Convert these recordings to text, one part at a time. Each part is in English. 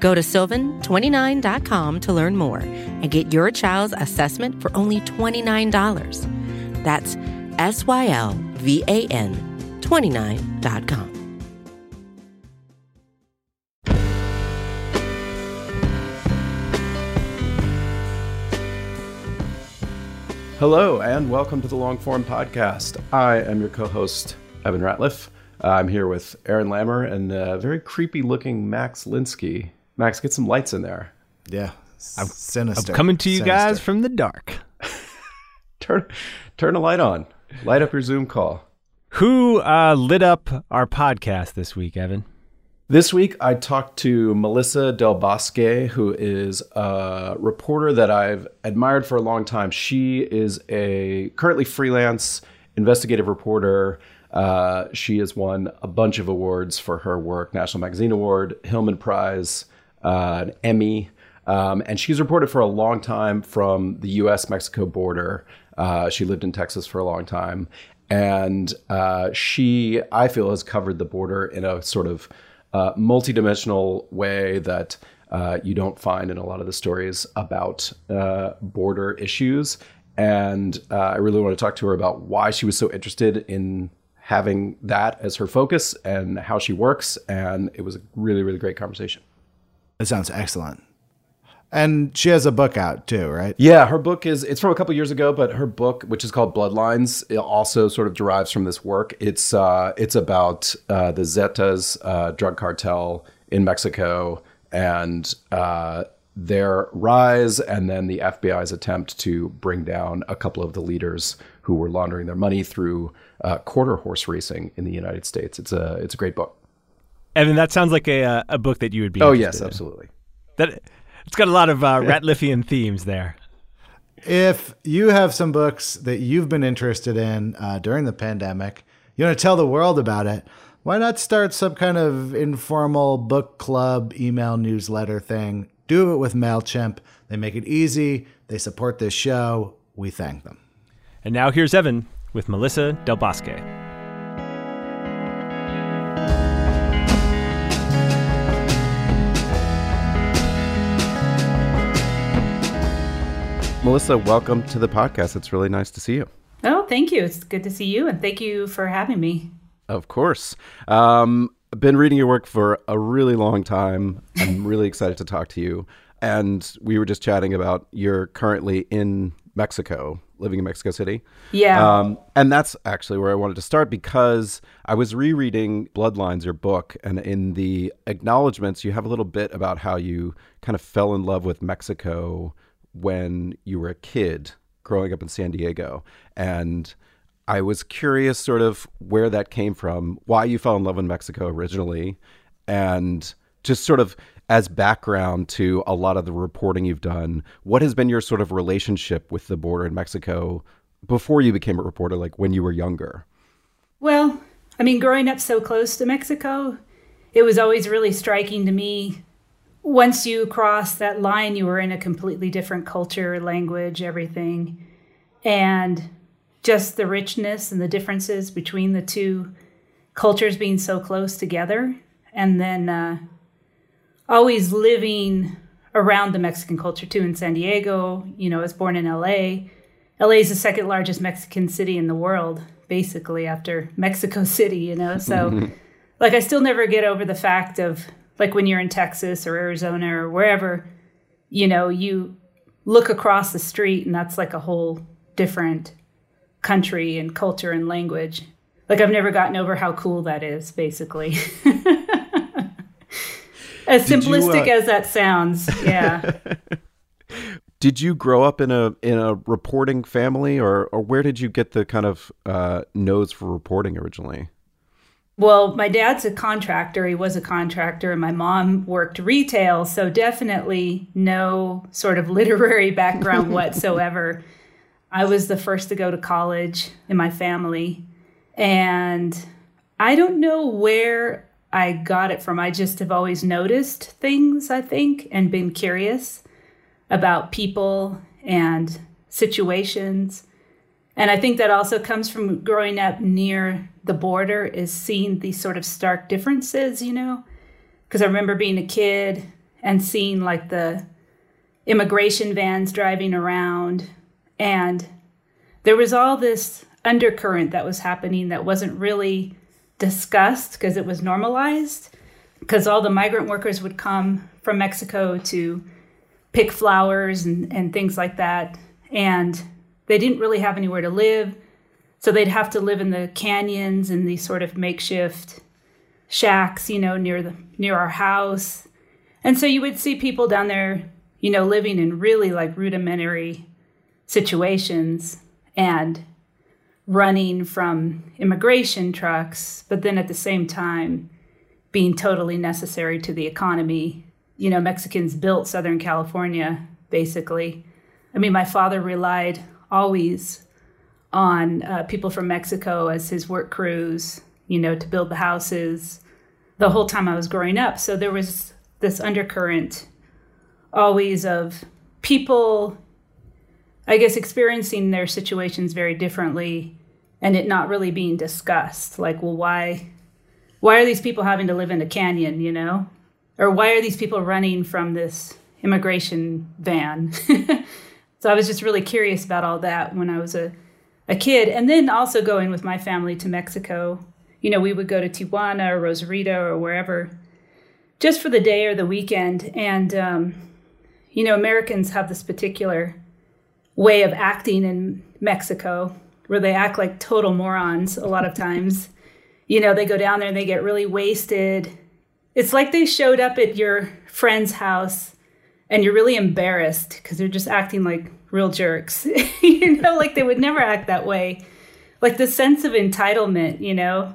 Go to sylvan29.com to learn more and get your child's assessment for only $29. That's S Y L V A N 29.com. Hello, and welcome to the Longform Podcast. I am your co host, Evan Ratliff. I'm here with Aaron Lammer and a very creepy looking Max Linsky. Max, get some lights in there. Yeah, I'm sinister. I'm coming to you Sinister. guys from the dark. Turn, turn a light on. Light up your Zoom call. Who uh, lit up our podcast this week, Evan? This week, I talked to Melissa Del Bosque, who is a reporter that I've admired for a long time. She is a currently freelance investigative reporter. Uh, she has won a bunch of awards for her work National Magazine Award, Hillman Prize, uh, an Emmy. Um, and she's reported for a long time from the US Mexico border. Uh, she lived in Texas for a long time. And uh, she, I feel, has covered the border in a sort of uh, multidimensional way that uh, you don't find in a lot of the stories about uh, border issues. And uh, I really want to talk to her about why she was so interested in having that as her focus and how she works. And it was a really, really great conversation. That sounds excellent. And she has a book out too, right? Yeah, her book is it's from a couple years ago, but her book, which is called Bloodlines, it also sort of derives from this work. It's uh, it's about uh, the Zetas uh, drug cartel in Mexico and uh, their rise, and then the FBI's attempt to bring down a couple of the leaders who were laundering their money through uh, quarter horse racing in the United States. It's a it's a great book. Evan, that sounds like a uh, a book that you would be. Oh interested yes, in. absolutely. That it's got a lot of uh, Ratliffian themes there. If you have some books that you've been interested in uh, during the pandemic, you want to tell the world about it, why not start some kind of informal book club email newsletter thing? Do it with MailChimp. They make it easy, they support this show. We thank them. And now here's Evan with Melissa Del Bosque. Melissa, welcome to the podcast. It's really nice to see you. Oh, thank you. It's good to see you, and thank you for having me. Of course. Um, I've been reading your work for a really long time. I'm really excited to talk to you. And we were just chatting about you're currently in Mexico, living in Mexico City. Yeah. Um, and that's actually where I wanted to start because I was rereading Bloodlines, your book, and in the acknowledgments, you have a little bit about how you kind of fell in love with Mexico when you were a kid growing up in San Diego. And I was curious sort of where that came from, why you fell in love with Mexico originally, and just sort of as background to a lot of the reporting you've done, what has been your sort of relationship with the border in Mexico before you became a reporter, like when you were younger? Well, I mean, growing up so close to Mexico, it was always really striking to me. Once you cross that line, you were in a completely different culture, language, everything. And just the richness and the differences between the two cultures being so close together. And then uh, always living around the Mexican culture too in San Diego. You know, I was born in LA. LA is the second largest Mexican city in the world, basically after Mexico City, you know. So like I still never get over the fact of like when you're in Texas or Arizona or wherever, you know, you look across the street and that's like a whole different country and culture and language. Like I've never gotten over how cool that is, basically. as Did you, simplistic uh, as that sounds, yeah. Did you grow up in a in a reporting family, or or where did you get the kind of uh, nose for reporting originally? Well, my dad's a contractor. He was a contractor, and my mom worked retail. So, definitely no sort of literary background whatsoever. I was the first to go to college in my family. And I don't know where I got it from. I just have always noticed things, I think, and been curious about people and situations. And I think that also comes from growing up near the border is seeing these sort of stark differences, you know? Because I remember being a kid and seeing like the immigration vans driving around and there was all this undercurrent that was happening that wasn't really discussed because it was normalized because all the migrant workers would come from Mexico to pick flowers and, and things like that and they didn't really have anywhere to live so they'd have to live in the canyons and these sort of makeshift shacks you know near the near our house and so you would see people down there you know living in really like rudimentary situations and running from immigration trucks, but then at the same time being totally necessary to the economy. You know, Mexicans built Southern California, basically. I mean, my father relied always on uh, people from Mexico as his work crews, you know, to build the houses the whole time I was growing up. So there was this undercurrent always of people I guess experiencing their situations very differently and it not really being discussed. Like, well, why why are these people having to live in a canyon, you know? Or why are these people running from this immigration van? so I was just really curious about all that when I was a, a kid. And then also going with my family to Mexico. You know, we would go to Tijuana or Rosarito or wherever just for the day or the weekend. And, um, you know, Americans have this particular way of acting in Mexico where they act like total morons a lot of times. you know, they go down there and they get really wasted. It's like they showed up at your friend's house and you're really embarrassed because they're just acting like real jerks. you know, like they would never act that way. Like the sense of entitlement, you know,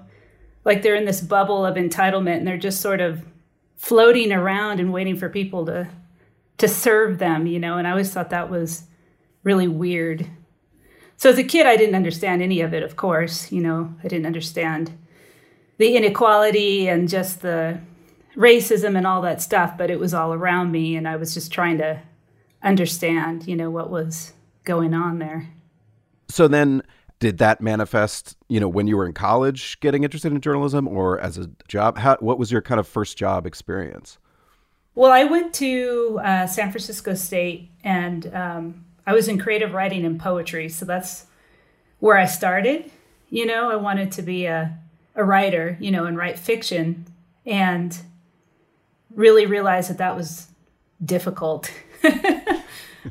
like they're in this bubble of entitlement and they're just sort of floating around and waiting for people to to serve them, you know, and I always thought that was really weird. So as a kid, I didn't understand any of it, of course. You know, I didn't understand the inequality and just the racism and all that stuff, but it was all around me, and I was just trying to understand, you know, what was going on there. So then, did that manifest, you know, when you were in college, getting interested in journalism, or as a job? How, what was your kind of first job experience? Well, I went to uh, San Francisco State and um, I was in creative writing and poetry. So that's where I started. You know, I wanted to be a, a writer, you know, and write fiction and really realized that that was difficult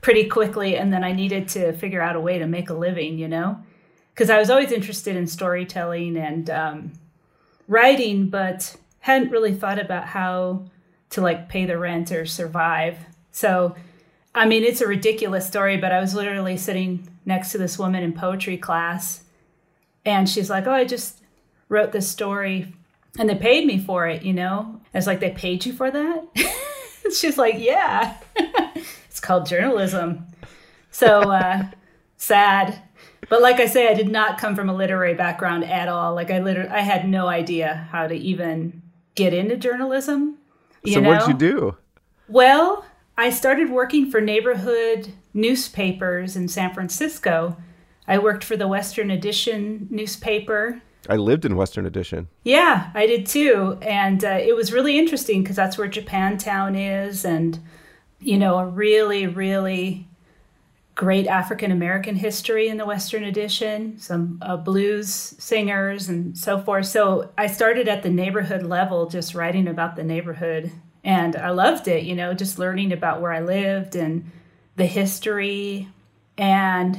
pretty quickly. And then I needed to figure out a way to make a living, you know, because I was always interested in storytelling and um, writing, but hadn't really thought about how to like pay the rent or survive. So I mean, it's a ridiculous story, but I was literally sitting next to this woman in poetry class, and she's like, "Oh, I just wrote this story, and they paid me for it." You know, I was like, "They paid you for that?" she's like, "Yeah, it's called journalism." So uh, sad, but like I say, I did not come from a literary background at all. Like I literally, I had no idea how to even get into journalism. so know? what did you do? Well, I started working for neighborhood newspapers in San Francisco. I worked for the Western Edition newspaper. I lived in Western Addition. Yeah, I did too. And uh, it was really interesting because that's where Japantown is and, you know, a really, really great African American history in the Western Addition, some uh, blues singers and so forth. So I started at the neighborhood level, just writing about the neighborhood and I loved it, you know, just learning about where I lived and the history, and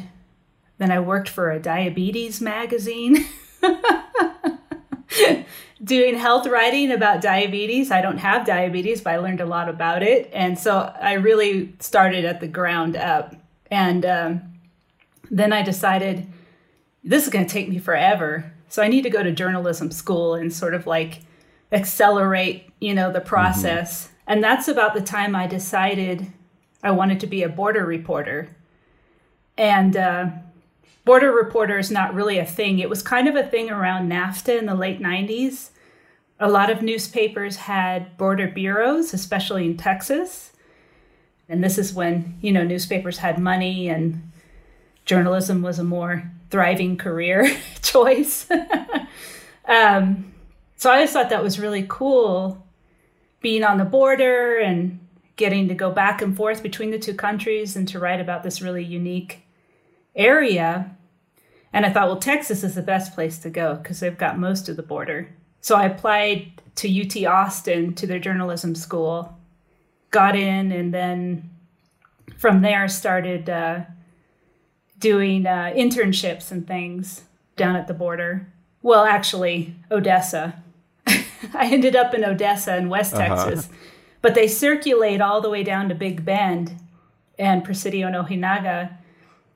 then I worked for a diabetes magazine. doing health writing about diabetes. I don't have diabetes, but I learned a lot about it. And so I really started at the ground up. And um, then I decided this is going to take me forever. So I need to go to journalism school and sort of like accelerate, you know, the process. Mm-hmm. And that's about the time I decided I wanted to be a border reporter. And uh, border reporter is not really a thing. It was kind of a thing around NAFTA in the late 90s. A lot of newspapers had border bureaus, especially in Texas. And this is when, you know, newspapers had money and journalism was a more thriving career choice. um, so I just thought that was really cool being on the border and getting to go back and forth between the two countries and to write about this really unique area. And I thought, well, Texas is the best place to go because they've got most of the border. So I applied to UT Austin to their journalism school, got in, and then from there started uh, doing uh, internships and things down at the border. Well, actually, Odessa. I ended up in Odessa in West uh-huh. Texas, but they circulate all the way down to Big Bend and Presidio and Ojinaga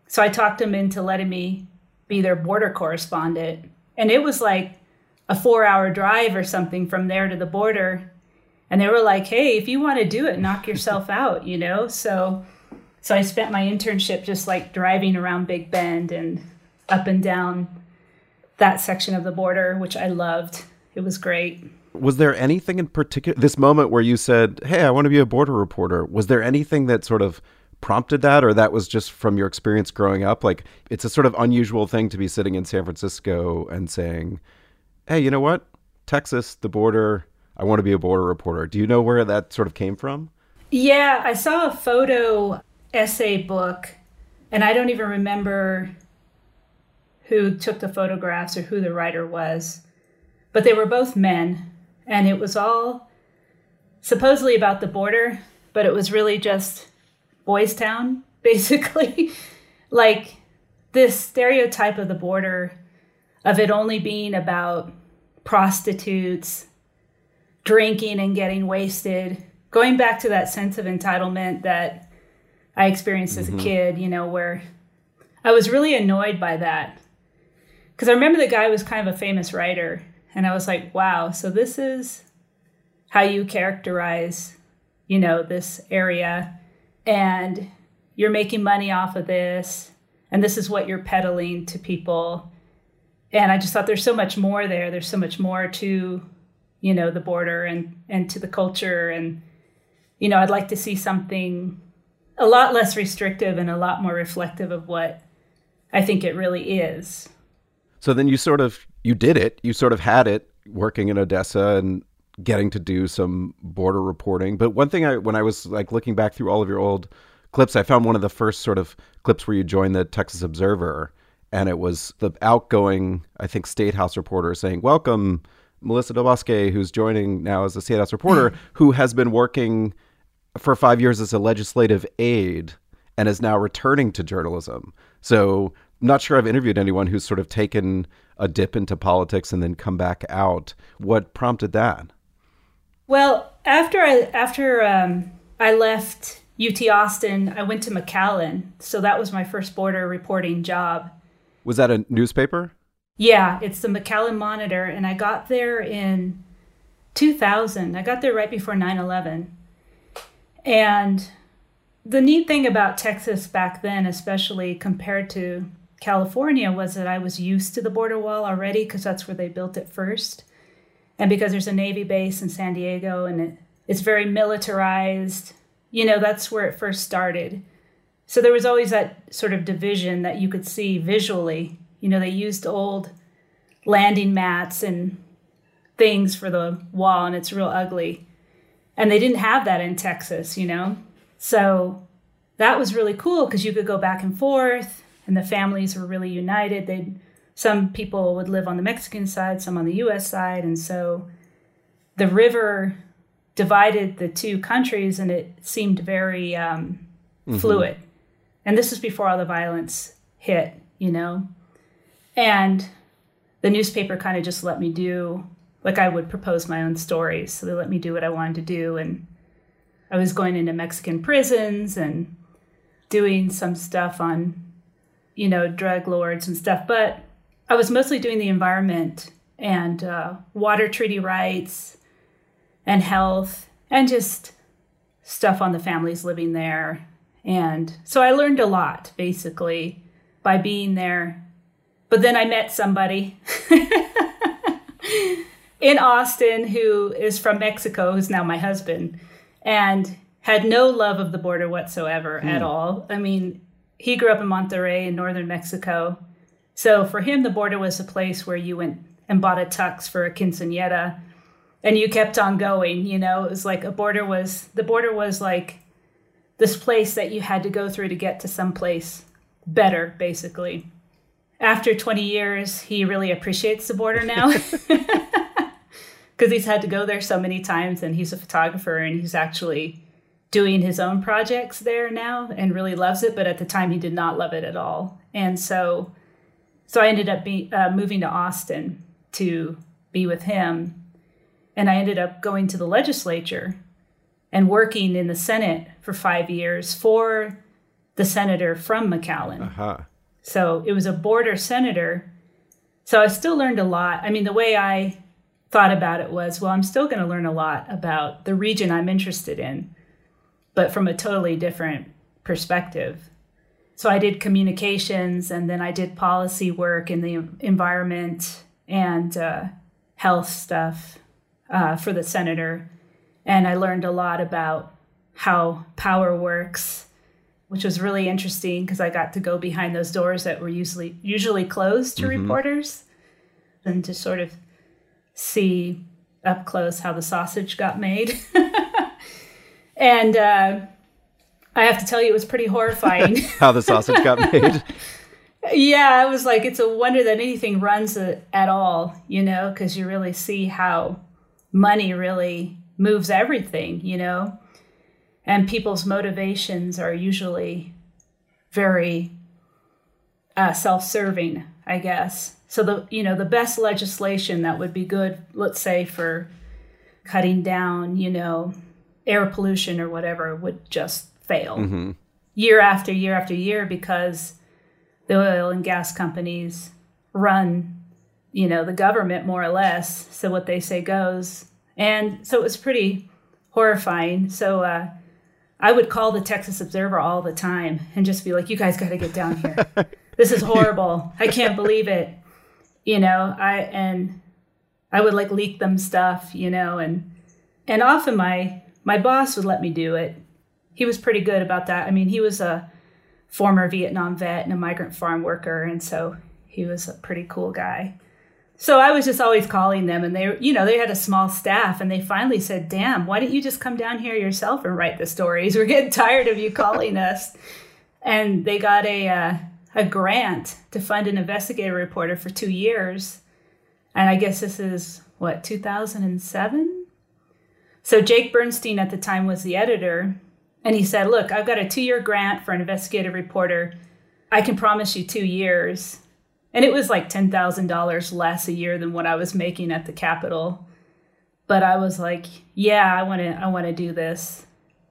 so I talked them into letting me be their border correspondent. And it was like a four hour drive or something from there to the border. And they were like, hey, if you want to do it, knock yourself out, you know? So so I spent my internship just like driving around Big Bend and up and down that section of the border, which I loved. It was great. Was there anything in particular, this moment where you said, Hey, I want to be a border reporter? Was there anything that sort of prompted that or that was just from your experience growing up? Like it's a sort of unusual thing to be sitting in San Francisco and saying hey you know what? Texas the border I want to be a border reporter. Do you know where that sort of came from? Yeah I saw a photo essay book and I don't even remember who took the photographs or who the writer was but they were both men and it was all supposedly about the border but it was really just Boys Town, basically. like this stereotype of the border, of it only being about prostitutes, drinking and getting wasted, going back to that sense of entitlement that I experienced mm-hmm. as a mm-hmm. kid, you know, where I was really annoyed by that. Because I remember the guy was kind of a famous writer, and I was like, wow, so this is how you characterize, you know, this area and you're making money off of this and this is what you're peddling to people. And i just thought there's so much more there. There's so much more to you know the border and and to the culture. And you know i'd like to see something a lot less restrictive and a lot more reflective of what i think it really is. So then you sort of you did it. You sort of had it working in odessa and getting to do some border reporting. But one thing I when I was like looking back through all of your old clips, I found one of the first sort of clips where you joined the Texas Observer and it was the outgoing, I think, State House reporter saying, Welcome, Melissa Del Bosque, who's joining now as a State House reporter, who has been working for five years as a legislative aide and is now returning to journalism. So I'm not sure I've interviewed anyone who's sort of taken a dip into politics and then come back out. What prompted that? Well, after I after um, I left UT Austin, I went to McAllen, so that was my first border reporting job. Was that a newspaper? Yeah, it's the McAllen Monitor, and I got there in 2000. I got there right before 9/11, and the neat thing about Texas back then, especially compared to California, was that I was used to the border wall already because that's where they built it first and because there's a Navy base in San Diego and it, it's very militarized, you know, that's where it first started. So there was always that sort of division that you could see visually. You know, they used old landing mats and things for the wall, and it's real ugly. And they didn't have that in Texas, you know? So that was really cool because you could go back and forth, and the families were really united. They'd some people would live on the Mexican side, some on the US side. And so the river divided the two countries and it seemed very um, mm-hmm. fluid. And this was before all the violence hit, you know? And the newspaper kind of just let me do, like, I would propose my own stories. So they let me do what I wanted to do. And I was going into Mexican prisons and doing some stuff on, you know, drug lords and stuff. But I was mostly doing the environment and uh, water treaty rights and health and just stuff on the families living there. And so I learned a lot basically by being there. But then I met somebody in Austin who is from Mexico, who's now my husband, and had no love of the border whatsoever at all. I mean, he grew up in Monterrey in northern Mexico. So for him, the border was a place where you went and bought a tux for a quinceanera and you kept on going you know? It was like a border was the border was like this place that you had to go through to get to some place better basically. After 20 years he really appreciates the border now. Because he's had to go there so many times and he's a photographer and he's actually doing his own projects there now and really loves it but at the time he did not love it at all. And so so i ended up be, uh, moving to austin to be with him and I ended up going to the legislature and working in the Senate for five years for the senator from McAllen. Uh-huh. So it was a border senator. So I still learned a lot. I mean, the way I thought about it was well, I'm still going to learn a lot about the region I'm interested in, but from a totally different perspective. So I did communications and then I did policy work in the environment and uh, health stuff uh, for the senator. And I learned a lot about how power works, which was really interesting because I got to go behind those doors that were usually usually closed to mm-hmm. reporters and to sort of see up close how the sausage got made. and uh, I have to tell you, it was pretty horrifying. how the sausage got made. yeah, I was like it's a wonder that anything runs at all, you know, because you really see how money really moves everything, you know? And people's motivations are usually very uh, self-serving, I guess. So the you know the best legislation that would be good, let's say for cutting down, you know, air pollution or whatever, would just fail mm-hmm. year after year after year because the oil and gas companies run you know, the government more or less. So what they say goes. And so it was pretty horrifying. So uh, I would call the Texas Observer all the time and just be like, you guys got to get down here. this is horrible. I can't believe it. You know, I, and I would like leak them stuff, you know, and, and often my, my boss would let me do it. He was pretty good about that. I mean, he was a former Vietnam vet and a migrant farm worker. And so he was a pretty cool guy. So I was just always calling them, and they, you know, they had a small staff, and they finally said, "Damn, why don't you just come down here yourself and write the stories? We're getting tired of you calling us." And they got a uh, a grant to fund an investigative reporter for two years, and I guess this is what 2007. So Jake Bernstein at the time was the editor, and he said, "Look, I've got a two year grant for an investigative reporter. I can promise you two years." and it was like $10,000 less a year than what I was making at the Capitol. But I was like, yeah, I want to I want to do this.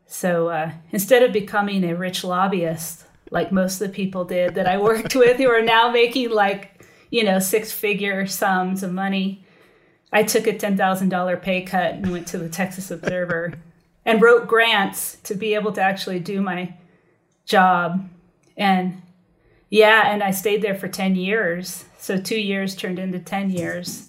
So uh, instead of becoming a rich lobbyist like most of the people did that I worked with who are now making like, you know, six-figure sums of money, I took a $10,000 pay cut and went to the Texas Observer and wrote grants to be able to actually do my job. And yeah, and I stayed there for 10 years. So two years turned into 10 years.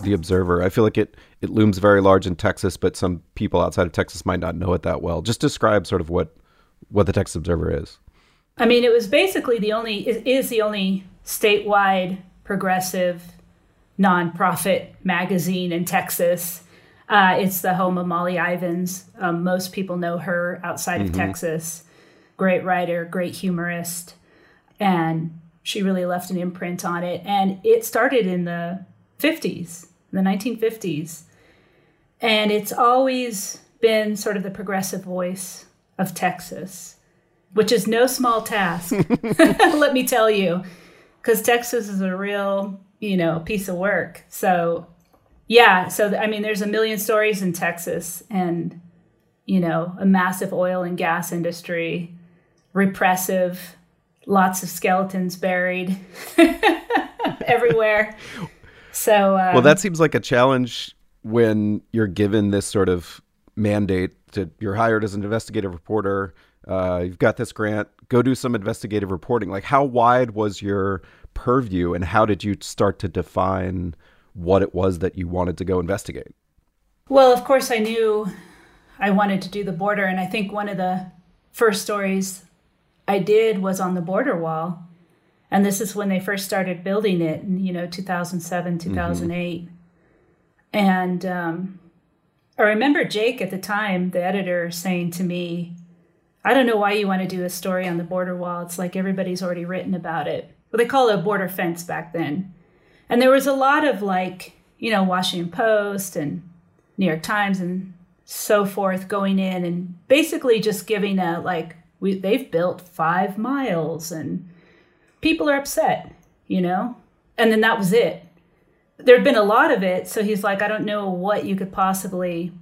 the Observer, I feel like it it looms very large in Texas, but some people outside of Texas might not know it that well. Just describe sort of what what the Texas Observer is. I mean, it was basically the only it is the only statewide progressive nonprofit magazine in Texas. Uh, it's the home of Molly Ivins. Um, most people know her outside of Texas. Great writer, great humorist, and she really left an imprint on it. And it started in the 50s, the 1950s. And it's always been sort of the progressive voice of Texas, which is no small task, let me tell you, because Texas is a real, you know, piece of work. So, yeah, so I mean, there's a million stories in Texas and, you know, a massive oil and gas industry, repressive, lots of skeletons buried everywhere. So, um, Well, that seems like a challenge when you're given this sort of mandate to you're hired as an investigative reporter. Uh, you've got this grant. Go do some investigative reporting. Like, how wide was your purview, and how did you start to define what it was that you wanted to go investigate? Well, of course, I knew I wanted to do the border, and I think one of the first stories I did was on the border wall, and this is when they first started building it, in, you know, 2007, 2008, and um, I remember Jake at the time, the editor, saying to me, "I don't know why you want to do a story on the border wall. It's like everybody's already written about it." Well, they call it a border fence back then, and there was a lot of like, you know, Washington Post and New York Times and so forth going in and basically just giving a like we they've built five miles and people are upset, you know? And then that was it. There'd been a lot of it, so he's like, I don't know what you could possibly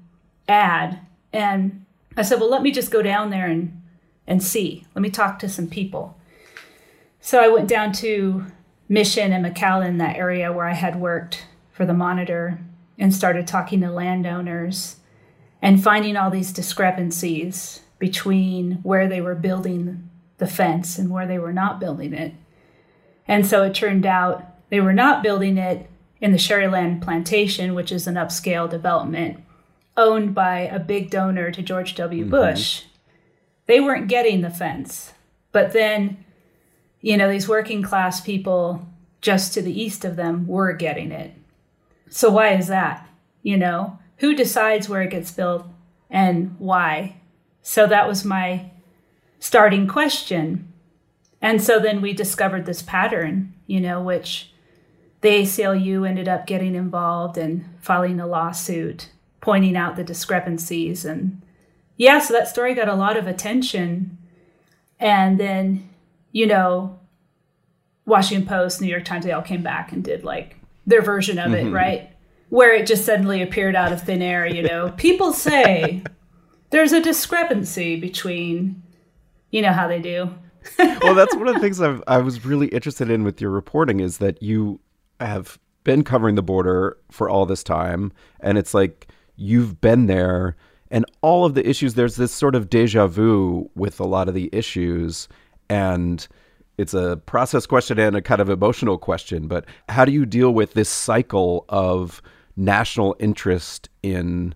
add. And I said, Well, let me just go down there and and see. Let me talk to some people. So I went down to Mission and McAllen, that area where I had worked for the monitor, and started talking to landowners and finding all these discrepancies between where they were building the fence and where they were not building it. And so it turned out they were not building it in the Sharyland Plantation, which is an upscale development owned by a big donor to George W. Mm-hmm. Bush. They weren't getting the fence. But then, you know, these working class people just to the east of them were getting it. So why is that? You know, who decides where it gets built and why? So that was my starting question. And so then we discovered this pattern, you know, which the ACLU ended up getting involved and filing a lawsuit pointing out the discrepancies. And yeah, so that story got a lot of attention. And then, you know, Washington Post, New York Times, they all came back and did like their version of it, mm-hmm. right? Where it just suddenly appeared out of thin air, you know. People say there's a discrepancy between, you know, how they do. Well, that's one of the things I've, I was really interested in with your reporting is that you have been covering the border for all this time, and it's like you've been there, and all of the issues. There's this sort of deja vu with a lot of the issues, and it's a process question and a kind of emotional question. But how do you deal with this cycle of national interest in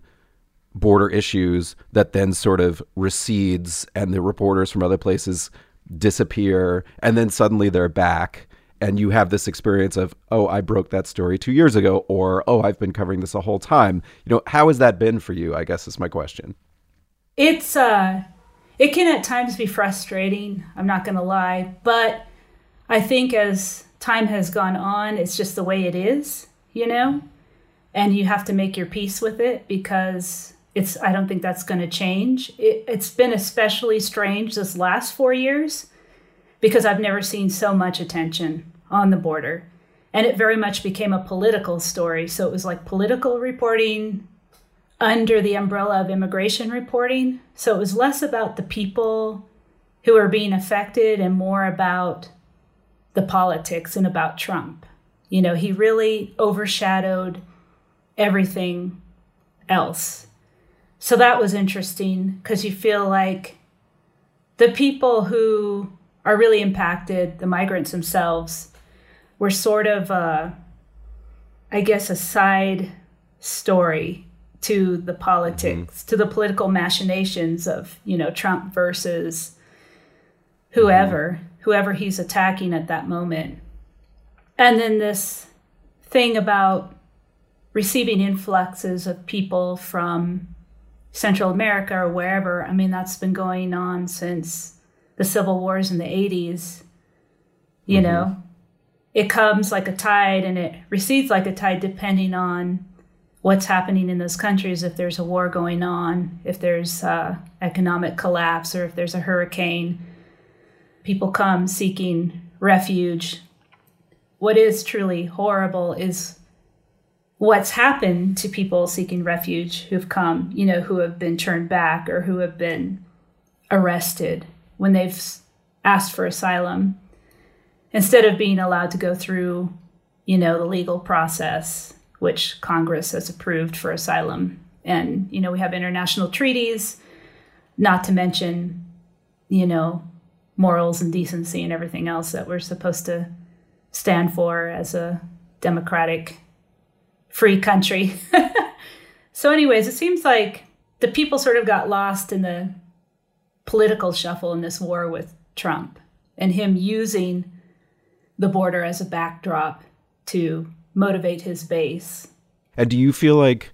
border issues that then sort of recedes and the reporters from other places disappear and then suddenly they're back and you have this experience of oh i broke that story two years ago or oh i've been covering this a whole time. You know how has that been for you i guess is my question. It's uh it can at times be frustrating i'm not to lie but i think as time has gone on it's just the way it is you know? And you have to make your peace with it because it's i don't think that's going to change. It, it's been especially strange this last four years because i've never seen so much attention on the border. And it very much became a political story. So it was like political reporting under the umbrella of immigration reporting. So it was less about the people who are being affected and more about the politics and about trump. You know he really overshadowed everything else so that was interesting because you feel like the people who are really impacted, the migrants themselves, were sort of, a, I guess, a side story to the politics, mm-hmm. to the political machinations of, you know, Trump versus whoever, mm-hmm. whoever he's attacking at that moment. And then this thing about receiving influxes of people from Central America or wherever. I mean, that's been going on since the civil wars in the 80s. You mm-hmm. know, it comes like a tide and it recedes like a tide depending on what's happening in those countries. If there's a war going on, if there's uh, economic collapse, or if there's a hurricane, people come seeking refuge. What is truly horrible is what's happened to people seeking refuge who've come, you know, who have been turned back or who have been arrested when they've asked for asylum instead of being allowed to go through, you know, the legal process which Congress has approved for asylum. And, you know, we have international treaties, not to mention, you know, morals and decency and everything else that we're supposed to stand for as a democratic free country. so, anyways, it seems like the people sort of got lost in the political shuffle in this war with Trump and him using the border as a backdrop to motivate his base. And do you feel like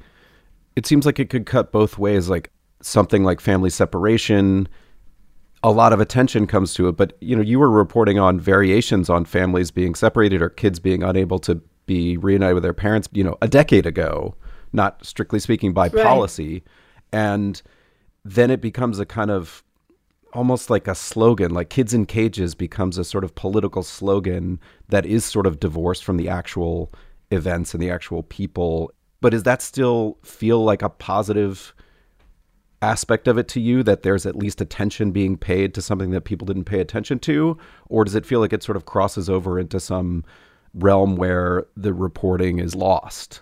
it seems like it could cut both ways like something like family separation a lot of attention comes to it but you know you were reporting on variations on families being separated or kids being unable to be reunited with their parents, you know, a decade ago, not strictly speaking by right. policy. And then it becomes a kind of almost like a slogan, like kids in cages becomes a sort of political slogan that is sort of divorced from the actual events and the actual people. But does that still feel like a positive aspect of it to you that there's at least attention being paid to something that people didn't pay attention to? Or does it feel like it sort of crosses over into some realm where the reporting is lost?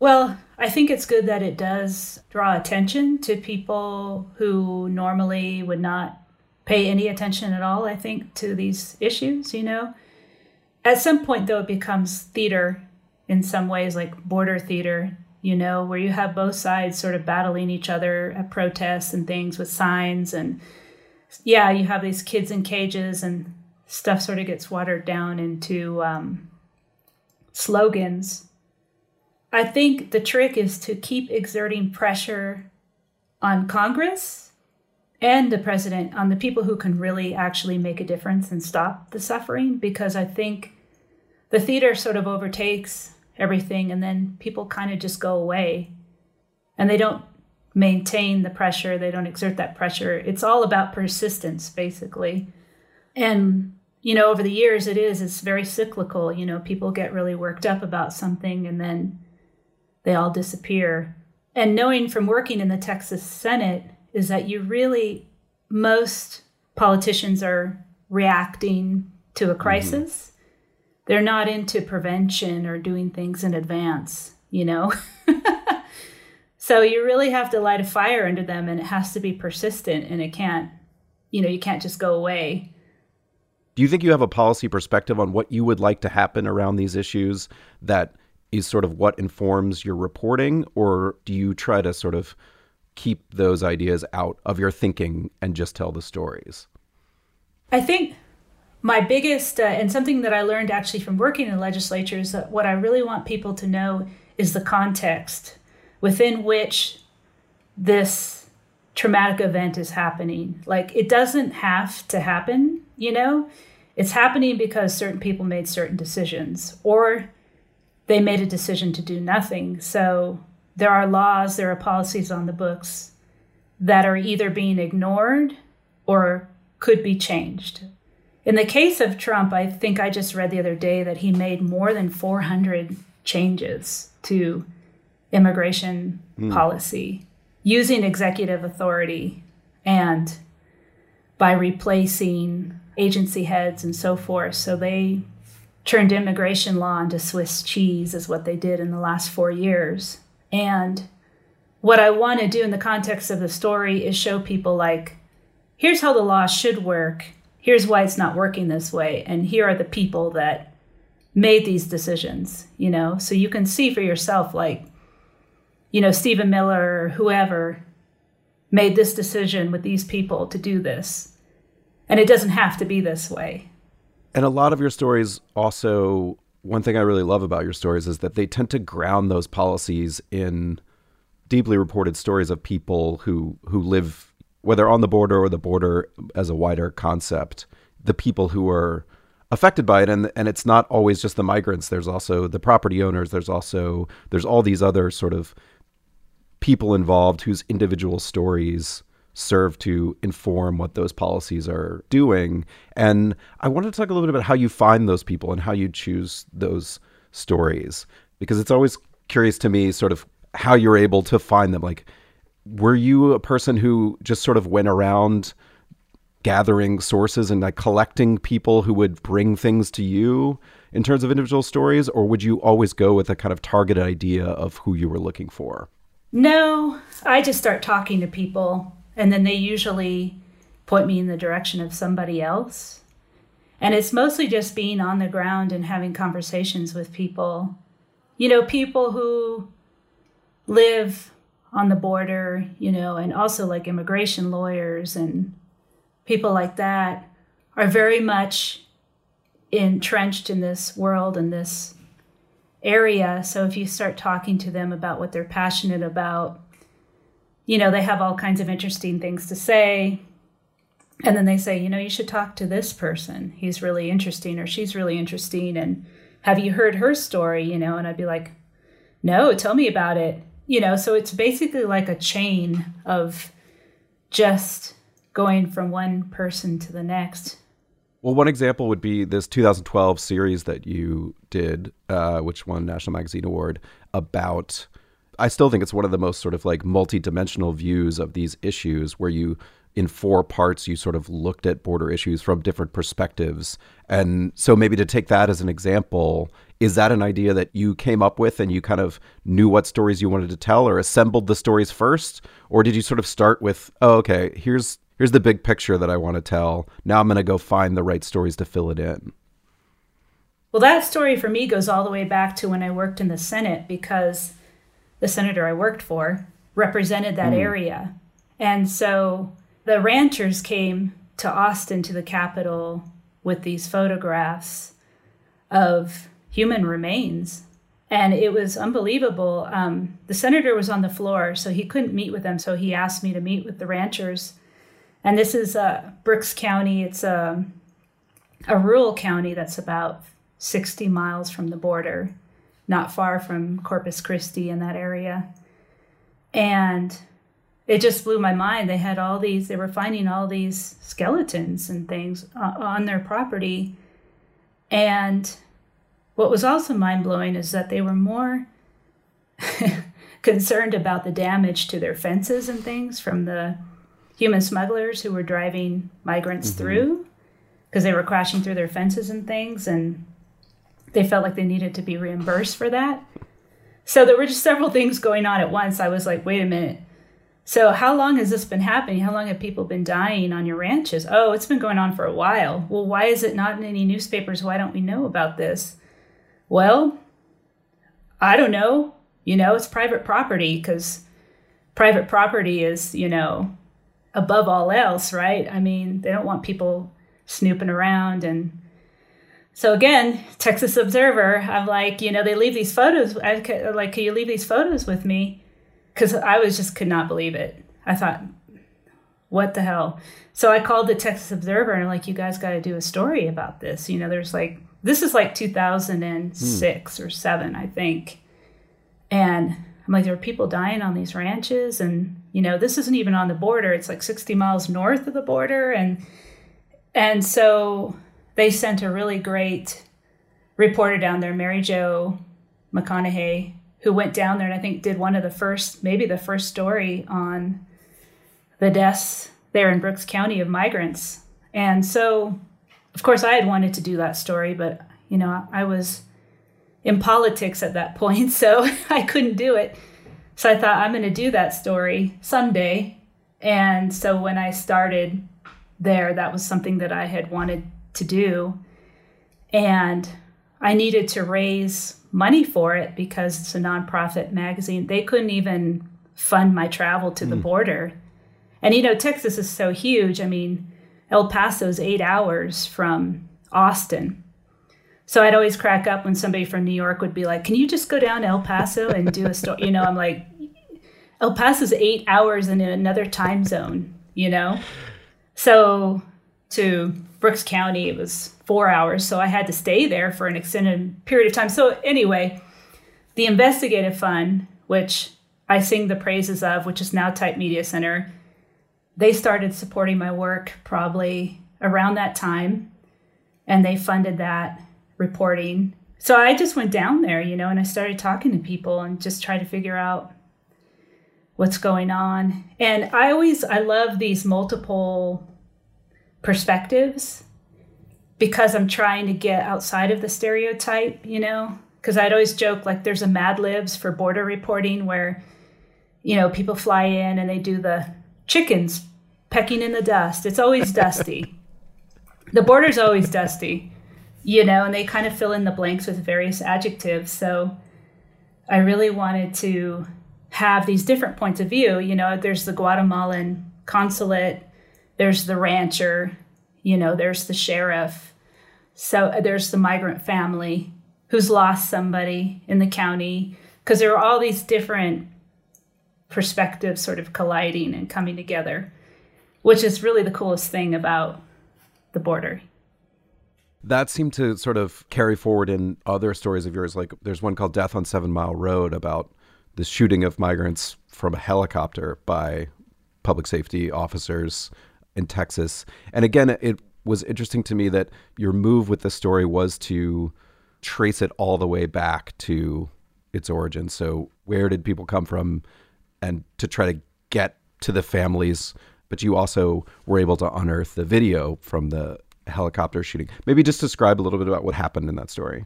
Well, I think it's good that it does draw attention to people who normally would not pay any attention at all, I think, to these issues, you know. At some point, though, it becomes theater in some ways, like border theater, you know, where you have both sides sort of battling each other at protests and things with signs. And yeah, you have these kids in cages and stuff sort of gets watered down into um, slogans. I think the trick is to keep exerting pressure on Congress and the president, on the people who can really actually make a difference and stop the suffering, because I think the theater sort of overtakes everything and then people kind of just go away and they don't maintain the pressure, they don't exert that pressure. It's all about persistence, basically. And you know, over the years, it is, it's very cyclical. You know, people get really worked up about something and then they all disappear. And knowing from working in the Texas Senate is that you really, most politicians are reacting to a crisis. Mm-hmm. they're not into prevention or doing things in advance, you know? so you really have to light a fire under them and it has to be persistent and it can't, you know, you can't just go away. Do you think you have a policy perspective on what you would like to happen around these issues that is sort of what informs your reporting? Or do you try to sort of keep those ideas out of your thinking and just tell the stories? I think my biggest, uh, and something that I learned actually from working in the legislature, is that what I really want people to know is the context within which this traumatic event is happening. Like, it doesn't have to happen, you know? It's happening because certain people made certain decisions, or they made a decision to do nothing. So, there are laws, there are policies on the books that are either being ignored or could be changed. In the case of Trump, I think I just read the other day that he made more than 400 changes to immigration mm. policy using executive authority and by replacing agency heads and so forth. So they turned immigration law into Swiss cheese, is what they did in the last four years. And what I want to do in the context of the story is show people like, here's how the law should work. Here's why it's not working this way. And here are the people that made these decisions, you know? So you can see for yourself, like, you know, Stephen Miller or whoever made this decision with these people to do this. And it doesn't have to be this way. And a lot of your stories also one thing I really love about your stories is that they tend to ground those policies in deeply reported stories of people who who live whether on the border or the border as a wider concept, the people who are affected by it. And and it's not always just the migrants. There's also the property owners. There's also there's all these other sort of people involved whose individual stories serve to inform what those policies are doing. And I wanted to talk a little bit about how you find those people and how you choose those stories, because it's always curious to me, sort of how you're able to find them. Like, were you a person who just sort of went around gathering sources and like collecting people who would bring things to you in terms of individual stories, or would you always go with a kind of targeted idea of who you were looking for? No, I just start talking to people and then they usually point me in the direction of somebody else. And it's mostly just being on the ground and having conversations with people. You know, people who live on the border, you know, and also like immigration lawyers and people like that are very much entrenched in this world and this area. So if you start talking to them about what they're passionate about, you know, they have all kinds of interesting things to say. And then they say, you know, you should talk to this person. He's really interesting or she's really interesting. And have you heard her story? You know, and I'd be like, no, tell me about it. You know, so it's basically like a chain of just going from one person to the next. Well, one example would be this 2012 series that you did, uh, which won National Magazine Award, about I still think it's one of the most sort of like multi-dimensional views of these issues where you in four parts you sort of looked at border issues from different perspectives. And so maybe to take that as an example, is that an idea that you came up with and you kind of knew what stories you wanted to tell or assembled the stories first or did you sort of start with, "Oh, okay, here's here's the big picture that I want to tell. Now I'm going to go find the right stories to fill it in." Well, that story for me goes all the way back to when I worked in the Senate because the senator I worked for, represented that mm. area. And so the ranchers came to Austin to the Capitol with these photographs of human remains. And it was unbelievable. Um, the senator was on the floor, so he couldn't meet with them. So he asked me to meet with the ranchers. And this is uh, Brooks County. It's a, a rural county that's about 60 miles from the border not far from Corpus Christi in that area. And it just blew my mind. They had all these, they were finding all these skeletons and things on their property. And what was also mind blowing is that they were more concerned about the damage to their fences and things from the human smugglers who were driving migrants mm-hmm. through because they were crashing through their fences and things. And they felt like they needed to be reimbursed for that. So there were just several things going on at once. I was like, wait a minute. So how long has this been happening? How long have people been dying on your ranches? Oh, it's been going on for a while. Well, why is it not in any newspapers? Why don't we know about this? Well, I don't know. You know, it's private property because private property is, you know, above all else, right? I mean, they don't want people snooping around and so again, Texas Observer, I'm like, you know, they leave these photos. I like, can you leave these photos with me? Because I was just could not believe it. I thought, what the hell? So I called the Texas Observer and I'm like, you guys got to do a story about this. You know, there's like, this is like 2006 hmm. or seven, I think. And I'm like, there are people dying on these ranches. And, you know, this isn't even on the border. It's like 60 miles north of the border. And, and so they sent a really great reporter down there, Mary Jo McConahay, who went down there and I think did one of the first, maybe the first story on the deaths there in Brooks County of migrants. And so, of course, I had wanted to do that story, but you know, I was in politics at that point, so I couldn't do it. So I thought I'm going to do that story someday. And so when I started there, that was something that I had wanted to do. And I needed to raise money for it because it's a nonprofit magazine. They couldn't even fund my travel to mm. the hmm. border. And you know, Texas is so huge. I mean, El Paso's eight hours from Austin. So I'd always crack up when somebody from New York would be like, Can you just go down to El Paso and do a story? You know, I'm like, El Paso's eight hours in another time zone, you know? So to Brooks County, it was four hours. So I had to stay there for an extended period of time. So, anyway, the investigative fund, which I sing the praises of, which is now Type Media Center, they started supporting my work probably around that time. And they funded that reporting. So I just went down there, you know, and I started talking to people and just try to figure out what's going on. And I always, I love these multiple perspectives because I'm trying to get outside of the stereotype, you know? Because I'd always joke like there's a Mad Libs for border reporting where, you know, people fly in and they do the chickens pecking in the dust. It's always dusty. The border's always dusty, you know, and they kind of fill in the blanks with various adjectives. So I really wanted to have these different points of view. You know, there's the Guatemalan consulate there's the rancher, you know, there's the sheriff. So uh, there's the migrant family who's lost somebody in the county because there are all these different perspectives sort of colliding and coming together, which is really the coolest thing about the border. That seemed to sort of carry forward in other stories of yours. Like there's one called Death on Seven Mile Road about the shooting of migrants from a helicopter by public safety officers in Texas. And again, it was interesting to me that your move with the story was to trace it all the way back to its origin. So, where did people come from? And to try to get to the families. But you also were able to unearth the video from the helicopter shooting. Maybe just describe a little bit about what happened in that story.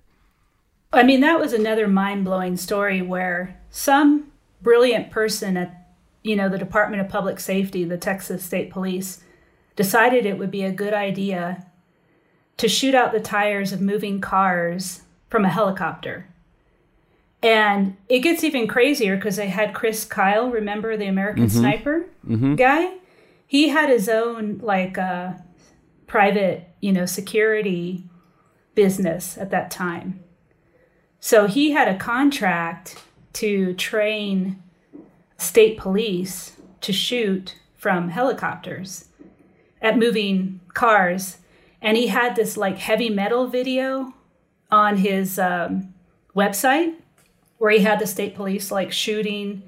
I mean, that was another mind blowing story where some brilliant person at, you know, the Department of Public Safety, the Texas State Police, decided it would be a good idea to shoot out the tires of moving cars from a helicopter. And it gets even crazier because they had Chris Kyle, remember the American mm-hmm. Sniper mm-hmm. guy? He had his own like uh, private, you know, security business at that time. So he had a contract to train state police to shoot from helicopters at moving cars and he had this like heavy metal video on his um, website where he had the state police like shooting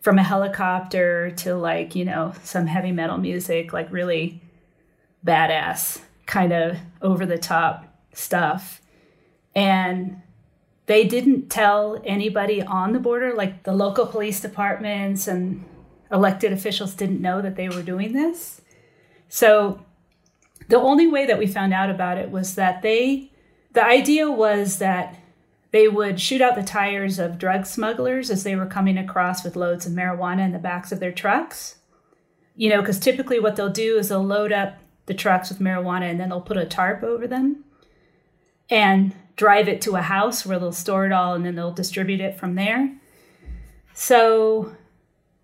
from a helicopter to like you know some heavy metal music like really badass kind of over the top stuff. And they didn't tell anybody on the border like the local police departments and elected officials didn't know that they were doing this so the only way that we found out about it was that they the idea was that they would shoot out the tires of drug smugglers as they were coming across with loads of marijuana in the backs of their trucks. You know, because typically what they'll do is they'll load up the trucks with marijuana and then they'll put a tarp over them and drive it to a house where they'll store it all and then they'll distribute it from there. So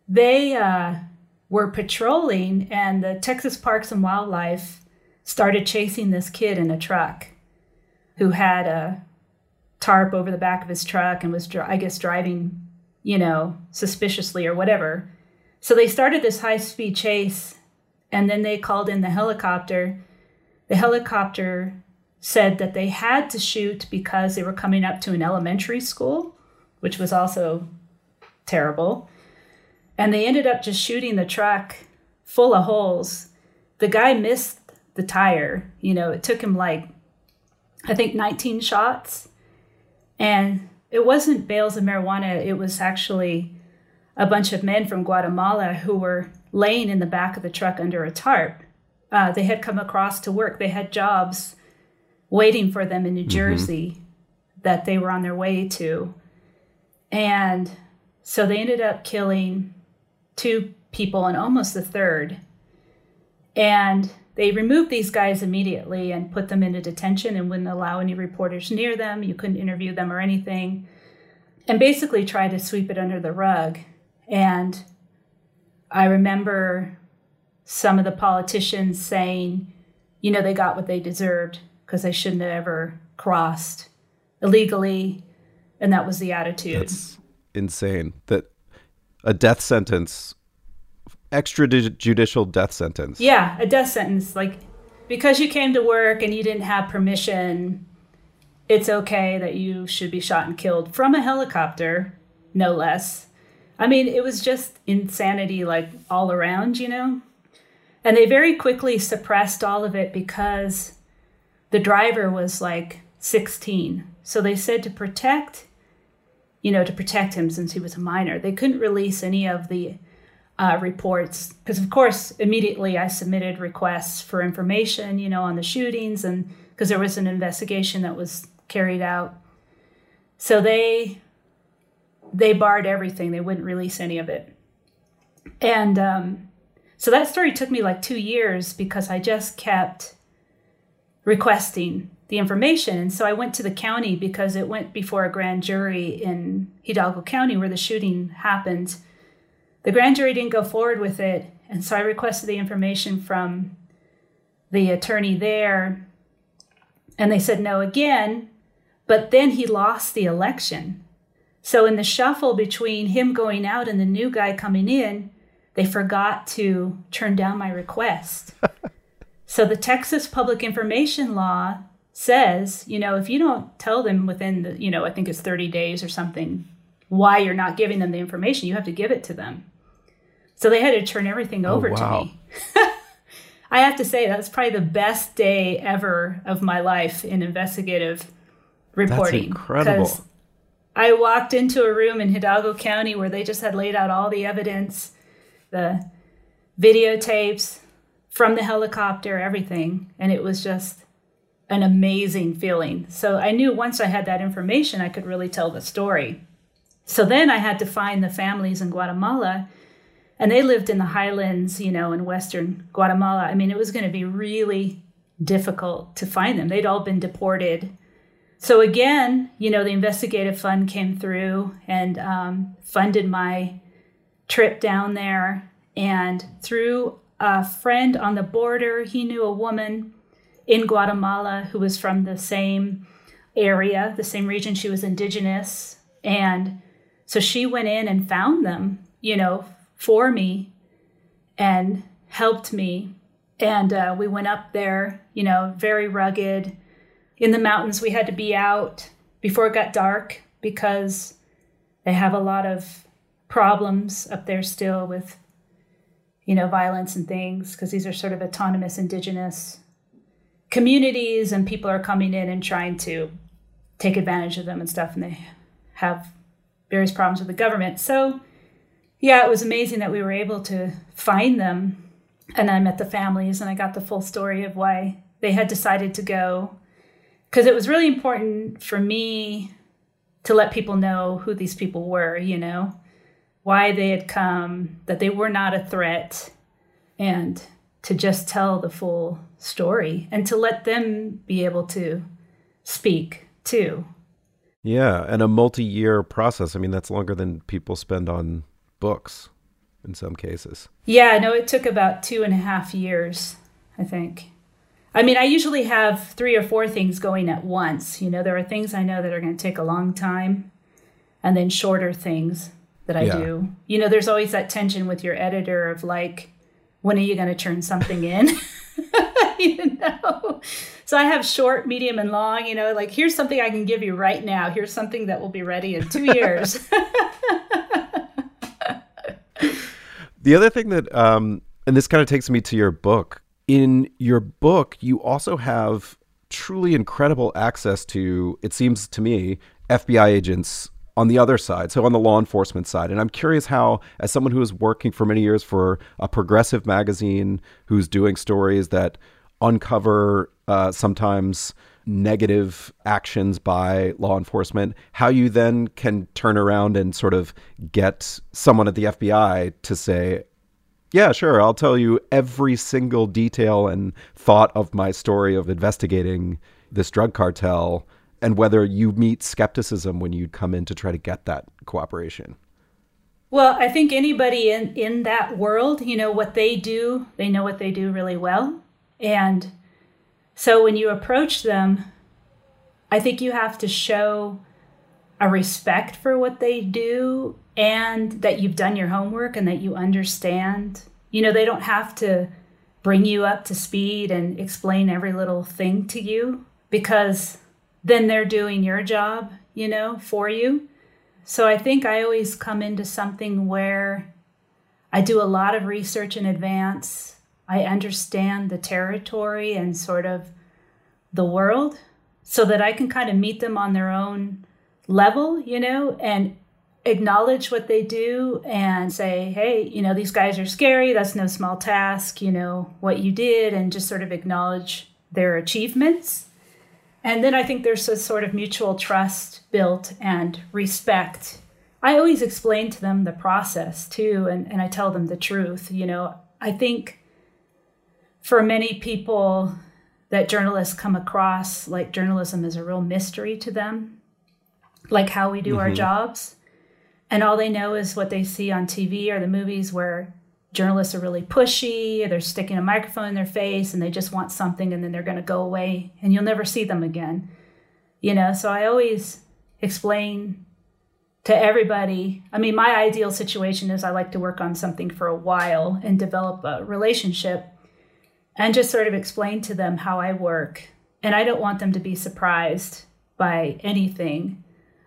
they uh, were patrolling, and the Texas Parks and Wildlife started chasing this kid in a truck who had a tarp over the back of his truck and was, I guess, driving, you know, suspiciously or whatever. So they started this high speed chase and then they called in the helicopter. The helicopter said that they had to shoot because they were coming up to an elementary school, which was also terrible. And they ended up just shooting the truck full of holes. The guy missed the tire. You know, it took him like, I think, 19 shots. And it wasn't bales of marijuana, it was actually a bunch of men from Guatemala who were laying in the back of the truck under a tarp. Uh, they had come across to work, they had jobs waiting for them in New mm-hmm. Jersey that they were on their way to. And so they ended up killing two people and almost the third. And they removed these guys immediately and put them into detention and wouldn't allow any reporters near them. You couldn't interview them or anything. And basically tried to sweep it under the rug. And I remember some of the politicians saying, you know, they got what they deserved because they shouldn't have ever crossed illegally. And that was the attitude. That's insane. That a death sentence extrajudicial death sentence. Yeah, a death sentence. Like because you came to work and you didn't have permission, it's okay that you should be shot and killed from a helicopter, no less. I mean, it was just insanity like all around, you know? And they very quickly suppressed all of it because the driver was like 16. So they said to protect, you know, to protect him since he was a minor, they couldn't release any of the uh, reports because of course immediately i submitted requests for information you know on the shootings and because there was an investigation that was carried out. So they they barred everything. They wouldn't release any of it. And um, so that story took me like two years because i just kept requesting the information and so i went to the county because it went before a grand jury in hidalgo county where the shooting happened the grand jury didn't go forward with it, and so I requested the information from the attorney there, and they said no again, but then he lost the election. So, in the shuffle between him going out and the new guy coming in, they forgot to turn down my request. so, the Texas public information law says, you know, if you don't tell them within the, you know, I think it's 30 days or something, why you're not giving them the information, you have to give it to them. So they had to turn everything oh, over oh, wow. to me. I have to say that's probably the best day ever of my life in investigative reporting. That's incredible. I walked into a room in Hidalgo County where they just had laid out all the evidence, the videotapes from the helicopter, everything, and it was just an amazing feeling. So I knew once I had that information, I could really tell the story. So then I had to find the families in Guatemala and they lived in the highlands, you know, in western Guatemala. I mean, it was going to be really difficult to find them. They'd all been deported. So again, you know, the investigative fund came through and um, funded my trip down there. And through a friend on the border, he knew a woman in Guatemala who was from the same area, the same region. She was indigenous. And so she went in and found them, you know, for me and helped me. And uh, we went up there, you know, very rugged. In the mountains, we had to be out before it got dark because they have a lot of problems up there still with, you know, violence and things because these are sort of autonomous indigenous communities and people are coming in and trying to take advantage of them and stuff and they have various problems with the government. So yeah, it was amazing that we were able to find them. And I met the families and I got the full story of why they had decided to go. because it was really important for me to let people know who these people were, you know, why they had come, that they were not a threat, and to just tell the full story and to let them be able to speak too. Yeah, and a multi year process. I mean, that's longer than people spend on books in some cases. Yeah, no, it took about two and a half years, I think. I mean, I usually have three or four things going at once. You know, there are things I know that are going to take a long time, and then shorter things that I yeah. do. You know, there's always that tension with your editor of like, when are you going to turn something in? you know? So I have short, medium, and long, you know, like here's something I can give you right now. Here's something that will be ready in two years. the other thing that, um, and this kind of takes me to your book. In your book, you also have truly incredible access to, it seems to me, FBI agents on the other side, so on the law enforcement side. And I'm curious how, as someone who is working for many years for a progressive magazine who's doing stories that uncover uh, sometimes negative actions by law enforcement, how you then can turn around and sort of get someone at the FBI to say, yeah, sure, I'll tell you every single detail and thought of my story of investigating this drug cartel and whether you meet skepticism when you come in to try to get that cooperation. Well, I think anybody in, in that world, you know, what they do, they know what they do really well. And so when you approach them, I think you have to show a respect for what they do and that you've done your homework and that you understand. You know, they don't have to bring you up to speed and explain every little thing to you because then they're doing your job, you know, for you. So I think I always come into something where I do a lot of research in advance. I understand the territory and sort of the world so that I can kind of meet them on their own level, you know, and acknowledge what they do and say, hey, you know, these guys are scary. That's no small task, you know, what you did, and just sort of acknowledge their achievements and then I think there's a sort of mutual trust built and respect. I always explain to them the process too, and, and I tell them the truth. You know, I think for many people that journalists come across, like journalism is a real mystery to them, like how we do mm-hmm. our jobs. And all they know is what they see on TV or the movies where journalists are really pushy, they're sticking a microphone in their face and they just want something and then they're going to go away and you'll never see them again. You know, so I always explain to everybody. I mean, my ideal situation is I like to work on something for a while and develop a relationship and just sort of explain to them how I work. And I don't want them to be surprised by anything.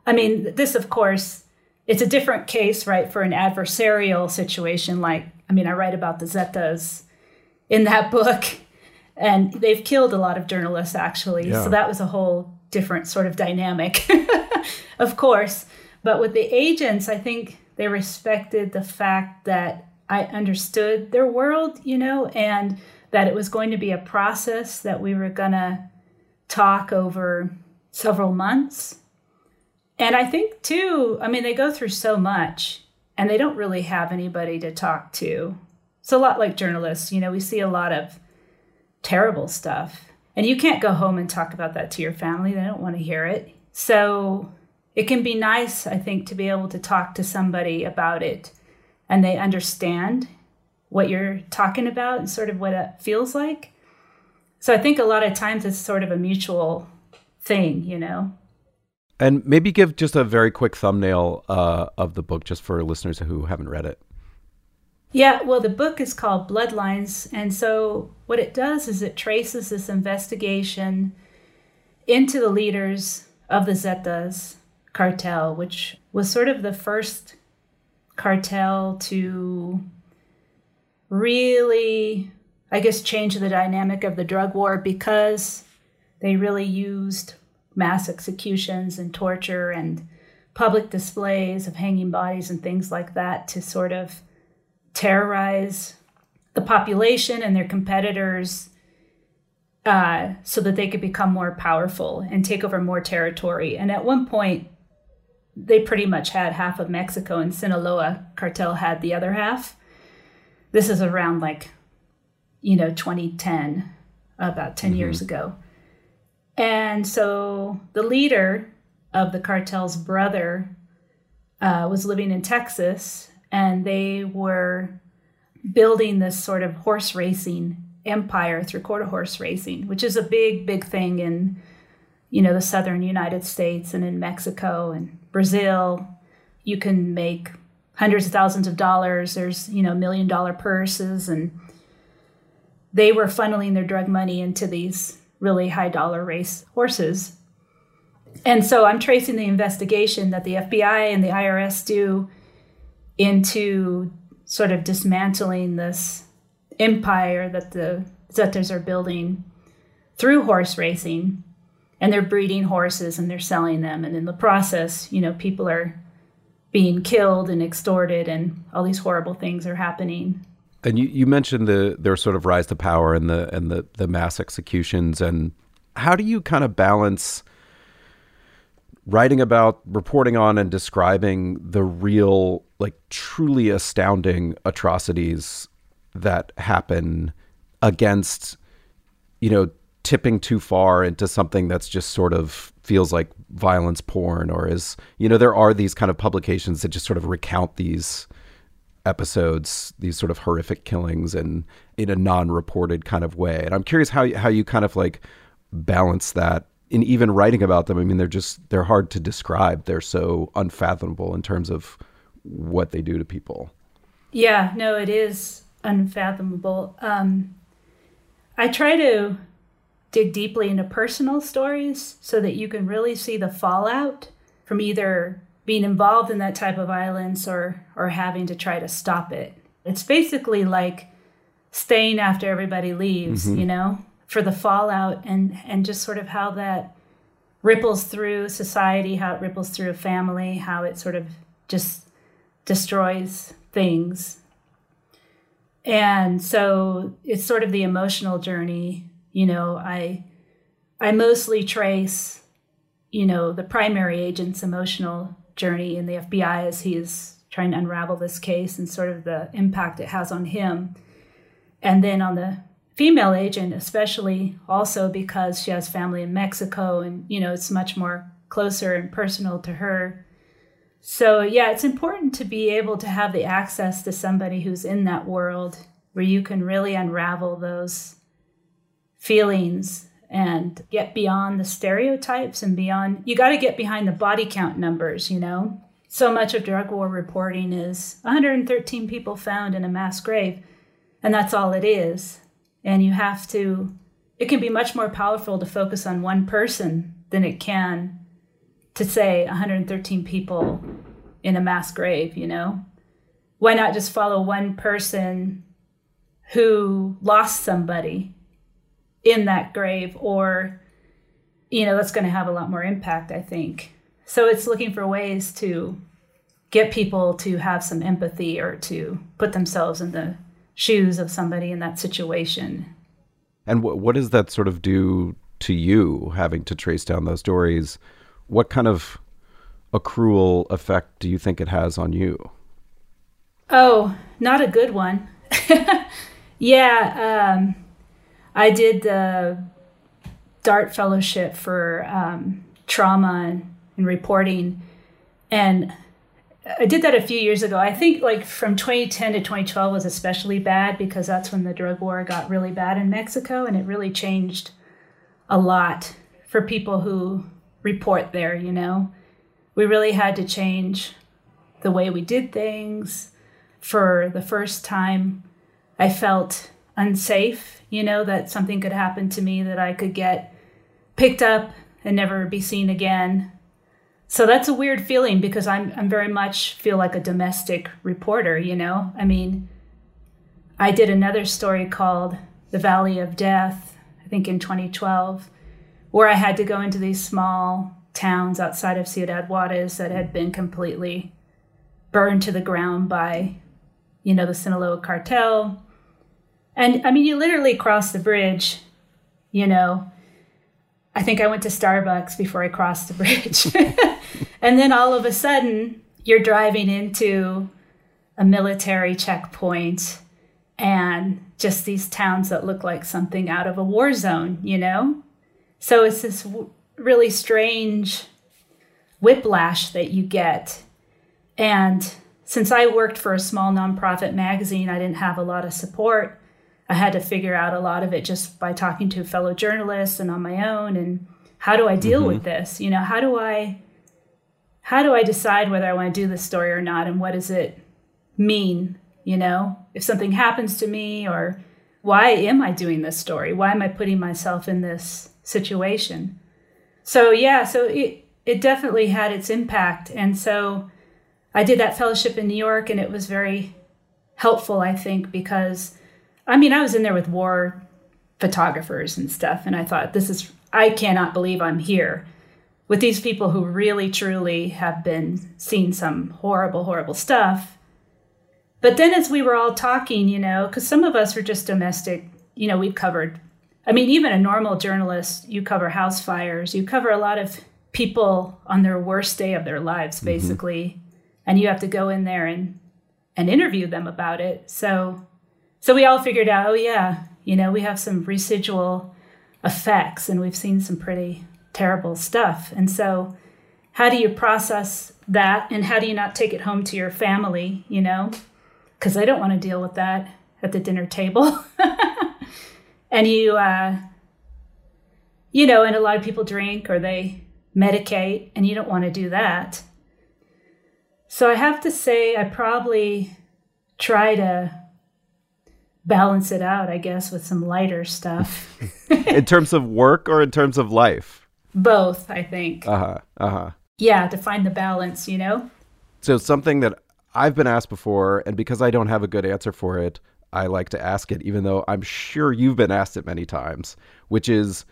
I mean, this, of course, it's a different case, right, for an adversarial situation like I mean, I write about the Zetas in that book, and they've killed a lot of journalists actually. Yeah. So that was a whole different sort of dynamic, of course. But with the agents, I think they respected the fact that I understood their world, you know, and that it was going to be a process that we were going to talk over several months. And I think, too, I mean, they go through so much and they don't really have anybody to talk to. It's a lot like journalists. You know, we see a lot of terrible stuff, and you can't go home and talk about that to your family. They don't want to hear it. So it can be nice, I think, to be able to talk to somebody about it and they understand what you're talking about and sort of what it feels like. So I think a lot of times it's sort of a mutual thing, you know. And maybe give just a very quick thumbnail uh, of the book just for listeners who haven't read it. Yeah, well, the book is called Bloodlines. And so what it does is it traces this investigation into the leaders of the Zetas cartel, which was sort of the first cartel to really, I guess, change the dynamic of the drug war because they really used mass executions and torture and public displays of hanging bodies and things like that to sort of terrorize the population and their competitors uh, so that they could become more powerful and take over more territory. And at one point, they pretty much had half of Mexico, and Sinaloa cartel had the other half. This is around like, you know, 2010, about 10 mm-hmm. years ago. And so the leader of the cartel's brother uh, was living in Texas, and they were building this sort of horse racing empire through quarter horse racing, which is a big, big thing in, you know, the southern United States and in Mexico and Brazil. You can make hundreds of thousands of dollars. There's, you know, million dollar purses. And they were funneling their drug money into these really high dollar race horses. And so I'm tracing the investigation that the FBI and the IRS do into sort of dismantling this empire that the Zetas are building through horse racing. And they're breeding horses and they're selling them. And in the process, you know, people are being killed and extorted and all these horrible things are happening. And you, you mentioned the their sort of rise to power and the and the, the mass executions. And how do you kind of balance writing about, reporting on, and describing the real, like truly astounding atrocities that happen against, you know, tipping too far into something that's just sort of feels like violence porn or is, you know, there are these kind of publications that just sort of recount these episodes, these sort of horrific killings and in a non-reported kind of way. And I'm curious how how you kind of like balance that in even writing about them, I mean, they're just they're hard to describe. They're so unfathomable in terms of what they do to people. Yeah, no, it is unfathomable. Um, I try to dig deeply into personal stories so that you can really see the fallout from either being involved in that type of violence or or having to try to stop it. It's basically like staying after everybody leaves, mm-hmm. you know? for the fallout and and just sort of how that ripples through society, how it ripples through a family, how it sort of just destroys things. And so it's sort of the emotional journey, you know, I I mostly trace, you know, the primary agent's emotional journey in the FBI as he is trying to unravel this case and sort of the impact it has on him. And then on the female agent, especially also because she has family in Mexico and, you know, it's much more closer and personal to her. So, yeah, it's important to be able to have the access to somebody who's in that world where you can really unravel those feelings and get beyond the stereotypes and beyond. You got to get behind the body count numbers, you know? So much of drug war reporting is 113 people found in a mass grave, and that's all it is and you have to it can be much more powerful to focus on one person than it can to say 113 people in a mass grave you know why not just follow one person who lost somebody in that grave or you know that's going to have a lot more impact i think so it's looking for ways to get people to have some empathy or to put themselves in the shoes of somebody in that situation. And what what does that sort of do to you, having to trace down those stories? What kind of accrual effect do you think it has on you? Oh, not a good one. yeah, um, I did the DART fellowship for um, trauma and, and reporting, and I did that a few years ago. I think like from 2010 to 2012 was especially bad because that's when the drug war got really bad in Mexico and it really changed a lot for people who report there, you know. We really had to change the way we did things. For the first time, I felt unsafe, you know, that something could happen to me that I could get picked up and never be seen again so that's a weird feeling because I'm I'm very much feel like a domestic reporter, you know? I mean, I did another story called The Valley of Death, I think in 2012, where I had to go into these small towns outside of Ciudad Juarez that had been completely burned to the ground by, you know, the Sinaloa cartel. And I mean, you literally cross the bridge, You know, I think I went to Starbucks before I crossed the bridge. and then all of a sudden, you're driving into a military checkpoint and just these towns that look like something out of a war zone, you know? So it's this w- really strange whiplash that you get. And since I worked for a small nonprofit magazine, I didn't have a lot of support. I had to figure out a lot of it just by talking to fellow journalists and on my own and how do I deal mm-hmm. with this? You know, how do I how do I decide whether I want to do this story or not and what does it mean, you know? If something happens to me or why am I doing this story? Why am I putting myself in this situation? So yeah, so it it definitely had its impact and so I did that fellowship in New York and it was very helpful I think because I mean, I was in there with war photographers and stuff, and I thought, this is, I cannot believe I'm here with these people who really, truly have been seeing some horrible, horrible stuff. But then as we were all talking, you know, because some of us were just domestic, you know, we've covered, I mean, even a normal journalist, you cover house fires, you cover a lot of people on their worst day of their lives, mm-hmm. basically. Mm-hmm. And you have to go in there and, and interview them about it. So so we all figured out, oh, yeah, you know, we have some residual effects and we've seen some pretty terrible stuff. And so, how do you process that and how do you not take it home to your family, you know? Because I don't want to deal with that at the dinner table. and you, uh, you know, and a lot of people drink or they medicate, and you don't want to do that. So I have to say, I probably try to balance it out, I guess, with some lighter stuff. in terms of work or in terms of life? Both, I think. Uh huh. Uh huh. Yeah, to find the balance, you know? So, something that I've been asked before, and because I don't have a good answer for it, I like to ask it, even though I'm sure you've been asked it many times, which is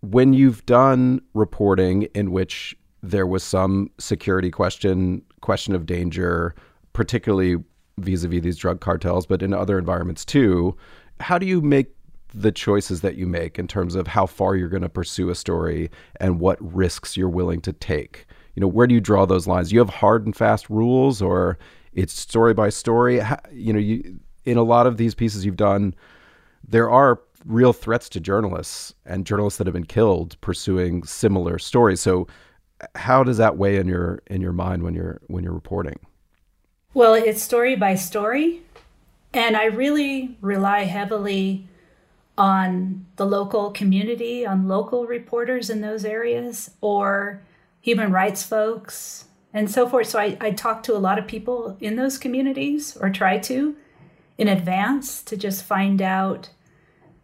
when you've done reporting in which there was some security question, question of danger, particularly vis-a-vis these drug cartels, but in other environments too. How do you make the choices that you make in terms of how far you're going to pursue a story and what risks you're willing to take? You know, where do you draw those lines? You have hard and fast rules, or it's story by story. How, you know, you in a lot of these pieces you've done, there are real threats to journalists and journalists that have been killed pursuing similar stories. So, uh, how does that weigh in your in your mind when you're when you're reporting? Well, it's story by story. And I really rely heavily on the local community, on local reporters in those areas, or human rights folks, and so forth. So I, I talk to a lot of people in those communities, or try to in advance to just find out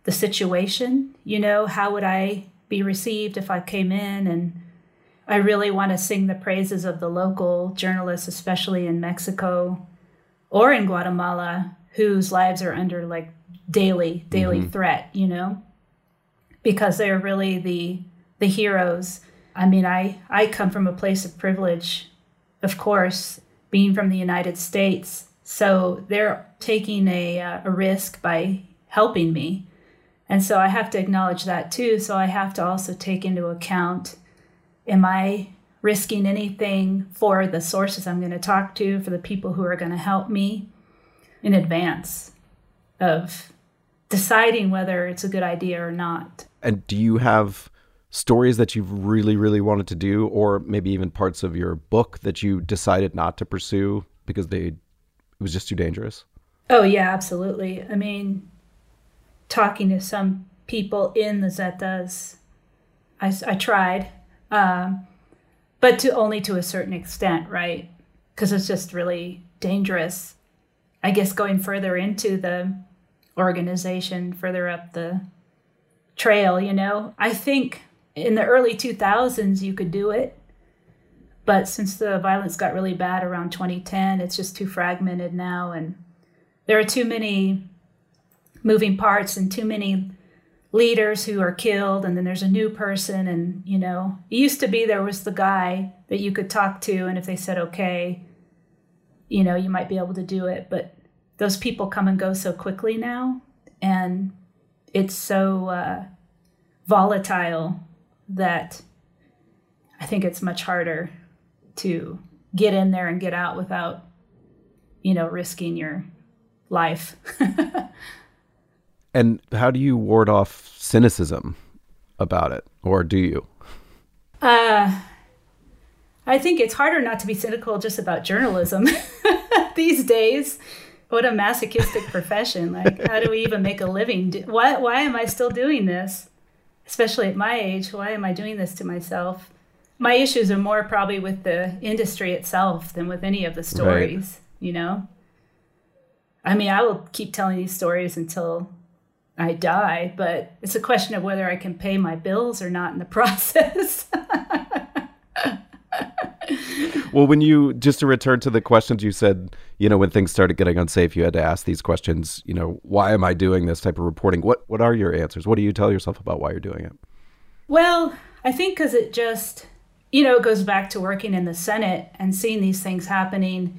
the situation. You know, how would I be received if I came in and I really want to sing the praises of the local journalists, especially in Mexico or in Guatemala, whose lives are under like daily, daily mm-hmm. threat, you know, because they're really the the heroes. I mean, I I come from a place of privilege, of course, being from the United States. So they're taking a uh, a risk by helping me. And so I have to acknowledge that too. So I have to also take into account am I risking anything for the sources I'm going to talk to, for the people who are going to help me in advance of deciding whether it's a good idea or not. And do you have stories that you've really, really wanted to do, or maybe even parts of your book that you decided not to pursue because they it was just too dangerous? Oh yeah, absolutely. I mean, talking to some people in the Zetas, I, I tried um, but to only to a certain extent, right? Because it's just really dangerous. I guess going further into the organization, further up the trail, you know, I think in the early 2000s you could do it. But since the violence got really bad around 2010, it's just too fragmented now. And there are too many moving parts and too many leaders who are killed and then there's a new person and you know it used to be there was the guy that you could talk to and if they said okay you know you might be able to do it but those people come and go so quickly now and it's so uh, volatile that I think it's much harder to get in there and get out without, you know, risking your life. and how do you ward off cynicism about it, or do you? Uh, I think it's harder not to be cynical just about journalism these days. What a masochistic profession! Like, how do we even make a living? Why? Why am I still doing this? Especially at my age, why am I doing this to myself? My issues are more probably with the industry itself than with any of the stories. Right. You know. I mean, I will keep telling these stories until I die, but it's a question of whether I can pay my bills or not in the process. well, when you just to return to the questions you said, you know, when things started getting unsafe, you had to ask these questions. You know, why am I doing this type of reporting? What what are your answers? What do you tell yourself about why you're doing it? Well, I think because it just, you know, it goes back to working in the Senate and seeing these things happening,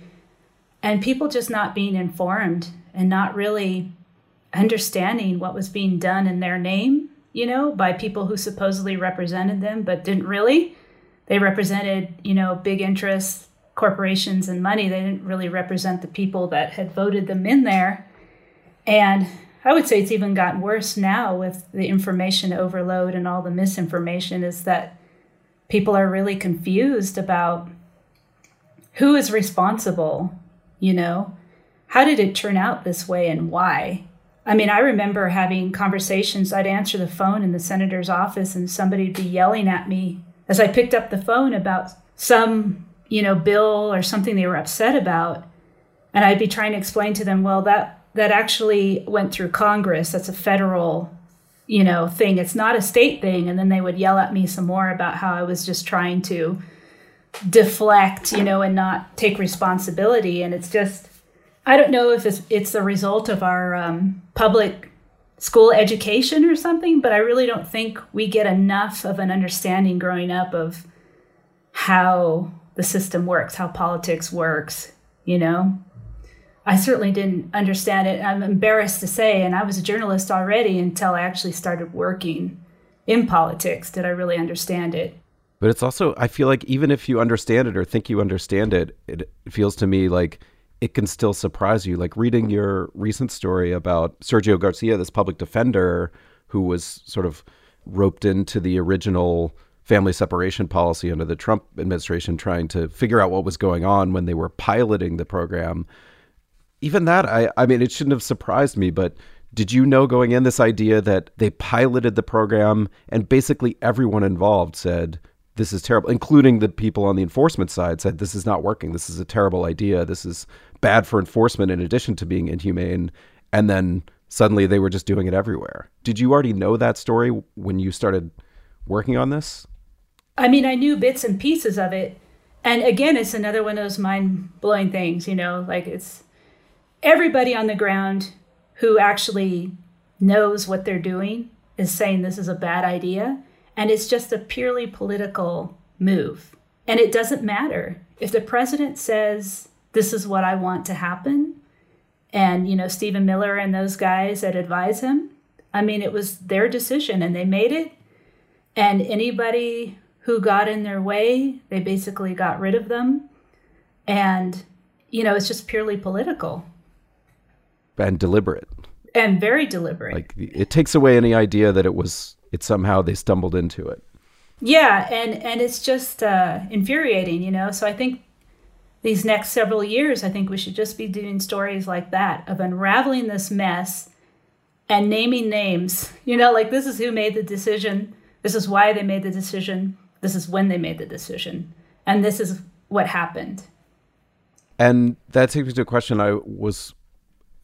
and people just not being informed and not really understanding what was being done in their name, you know, by people who supposedly represented them but didn't really. They represented, you know, big interests, corporations, and money. They didn't really represent the people that had voted them in there. And I would say it's even gotten worse now with the information overload and all the misinformation, is that people are really confused about who is responsible, you know? How did it turn out this way and why? I mean, I remember having conversations. I'd answer the phone in the senator's office, and somebody'd be yelling at me as I picked up the phone about some, you know, bill or something they were upset about. And I'd be trying to explain to them, well, that that actually went through Congress. That's a federal, you know, thing. It's not a state thing. And then they would yell at me some more about how I was just trying to deflect, you know, and not take responsibility. And it's just I don't know if it's, it's the result of our um, public school education or something, but I really don't think we get enough of an understanding growing up of how the system works, how politics works, you know? I certainly didn't understand it. I'm embarrassed to say, and I was a journalist already until I actually started working in politics. Did I really understand it? But it's also, I feel like even if you understand it or think you understand it, it feels to me like it can still surprise you. Like reading your recent story about Sergio Garcia, this public defender who was sort of roped into the original family separation policy under the Trump administration, trying to figure out what was going on when they were piloting the program. Even that, I, I mean, it shouldn't have surprised me, but did you know going in this idea that they piloted the program and basically everyone involved said, this is terrible, including the people on the enforcement side said, this is not working. This is a terrible idea. This is bad for enforcement in addition to being inhumane. And then suddenly they were just doing it everywhere. Did you already know that story when you started working on this? I mean, I knew bits and pieces of it. And again, it's another one of those mind blowing things, you know, like it's everybody on the ground who actually knows what they're doing is saying this is a bad idea. And it's just a purely political move. And it doesn't matter. If the president says this is what I want to happen. And, you know, Stephen Miller and those guys that advise him, I mean, it was their decision and they made it. And anybody who got in their way, they basically got rid of them. And, you know, it's just purely political and deliberate and very deliberate. Like it takes away any idea that it was, it somehow they stumbled into it. Yeah. And, and it's just uh, infuriating, you know? So I think these next several years, I think we should just be doing stories like that of unraveling this mess and naming names. You know, like this is who made the decision, this is why they made the decision, this is when they made the decision, and this is what happened. And that takes me to a question I was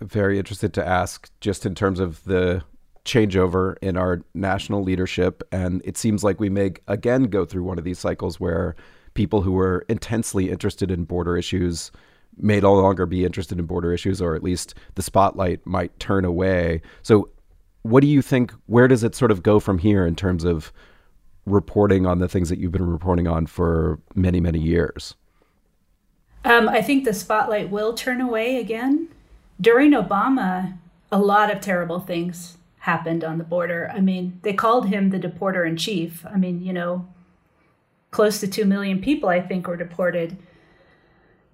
very interested to ask, just in terms of the changeover in our national leadership. And it seems like we may again go through one of these cycles where people who were intensely interested in border issues may no longer be interested in border issues, or at least the spotlight might turn away. So, what do you think? Where does it sort of go from here in terms of reporting on the things that you've been reporting on for many, many years? Um, I think the spotlight will turn away again. During Obama, a lot of terrible things happened on the border. I mean, they called him the deporter in chief. I mean, you know, close to 2 million people, I think, were deported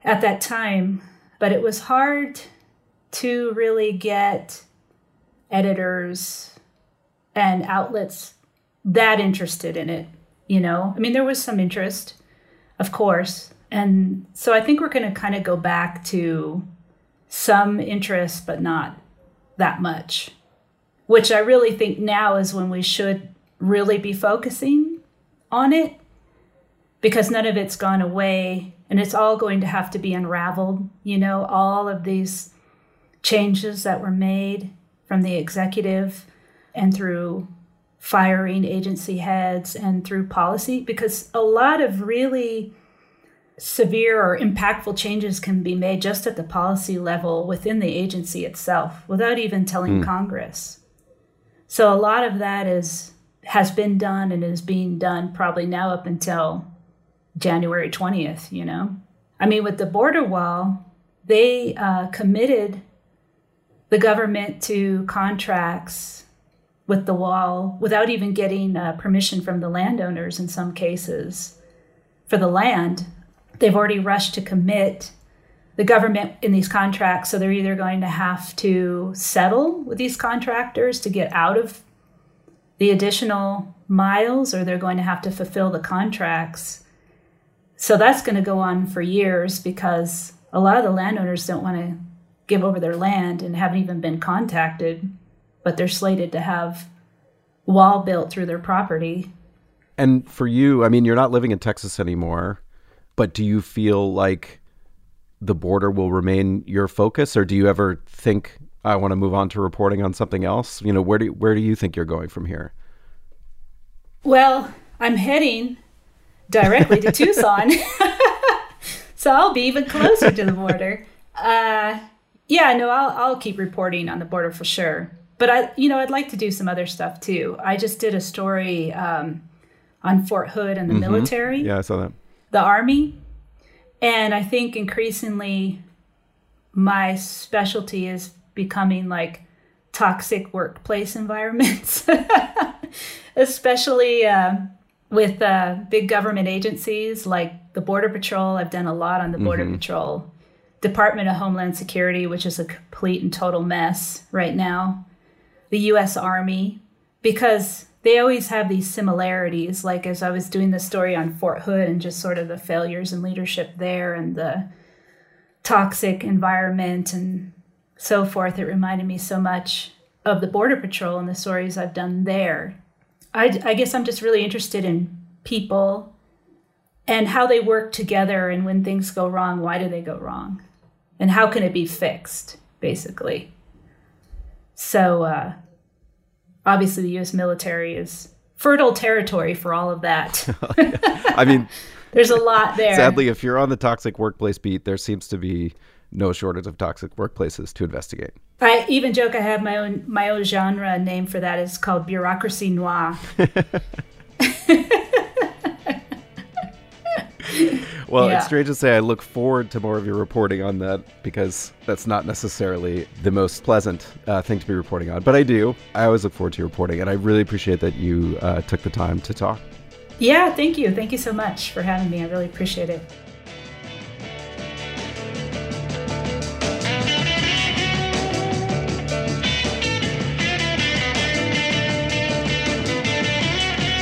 at that time. But it was hard to really get editors and outlets that interested in it. You know, I mean, there was some interest, of course. And so I think we're going to kind of go back to some interest, but not that much, which I really think now is when we should really be focusing on it because none of it's gone away and it's all going to have to be unraveled. You know, all of these changes that were made from the executive and through firing agency heads and through policy, because a lot of really severe or impactful changes can be made just at the policy level within the agency itself without even telling mm. Congress. So a lot of that is has been done and is being done probably now up until January 20th, you know? I mean, with the border wall, they uh, committed the government to contracts with the wall without even getting uh, permission from the landowners in some cases for the land. They've already rushed to commit the government in these contracts. So they're either going to have to settle with these contractors to get out of the additional miles or they're going to have to fulfill the contracts so that's going to go on for years because a lot of the landowners don't want to give over their land and haven't even been contacted, but they're slated to have wall built through their property. And for you, I mean, you're not living in Texas anymore, but do you feel like the border will remain your focus, or do you ever think I want to move on to reporting on something else? You know, where do where do you think you're going from here? Well, I'm heading directly to Tucson. so I'll be even closer to the border. Uh, yeah, no, I'll, I'll keep reporting on the border for sure. But I, you know, I'd like to do some other stuff too. I just did a story um, on Fort Hood and the mm-hmm. military. Yeah, I saw that. The army, and I think increasingly, my specialty is becoming like toxic workplace environments, especially. Uh, with uh, big government agencies like the Border Patrol. I've done a lot on the Border mm-hmm. Patrol, Department of Homeland Security, which is a complete and total mess right now, the U.S. Army, because they always have these similarities. Like as I was doing the story on Fort Hood and just sort of the failures in leadership there and the toxic environment and so forth, it reminded me so much of the Border Patrol and the stories I've done there I, I guess I'm just really interested in people and how they work together and when things go wrong, why do they go wrong? And how can it be fixed, basically? So, uh, obviously, the US military is fertile territory for all of that. I mean, there's a lot there. Sadly, if you're on the toxic workplace beat, there seems to be no shortage of toxic workplaces to investigate. I even joke I have my own my own genre name for that. It's called bureaucracy noir. well, yeah. it's strange to say I look forward to more of your reporting on that because that's not necessarily the most pleasant uh, thing to be reporting on. But I do. I always look forward to your reporting, and I really appreciate that you uh, took the time to talk. Yeah, thank you. Thank you so much for having me. I really appreciate it.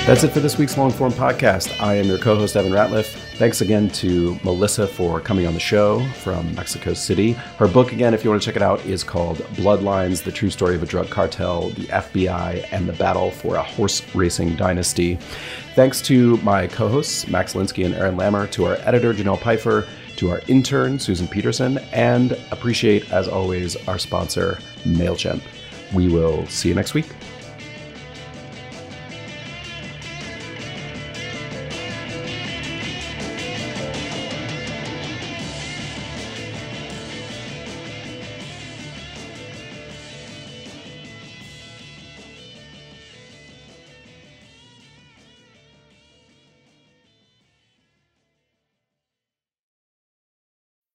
That's it for this week's long form podcast. I am your co host, Evan Ratliff. Thanks again to Melissa for coming on the show from Mexico City. Her book, again, if you want to check it out, is called Bloodlines The True Story of a Drug Cartel, the FBI, and the Battle for a Horse Racing Dynasty. Thanks to my co hosts, Max Linsky and Aaron Lammer, to our editor, Jenelle Pifer, to our intern, Susan Peterson, and appreciate, as always, our sponsor, MailChimp. We will see you next week.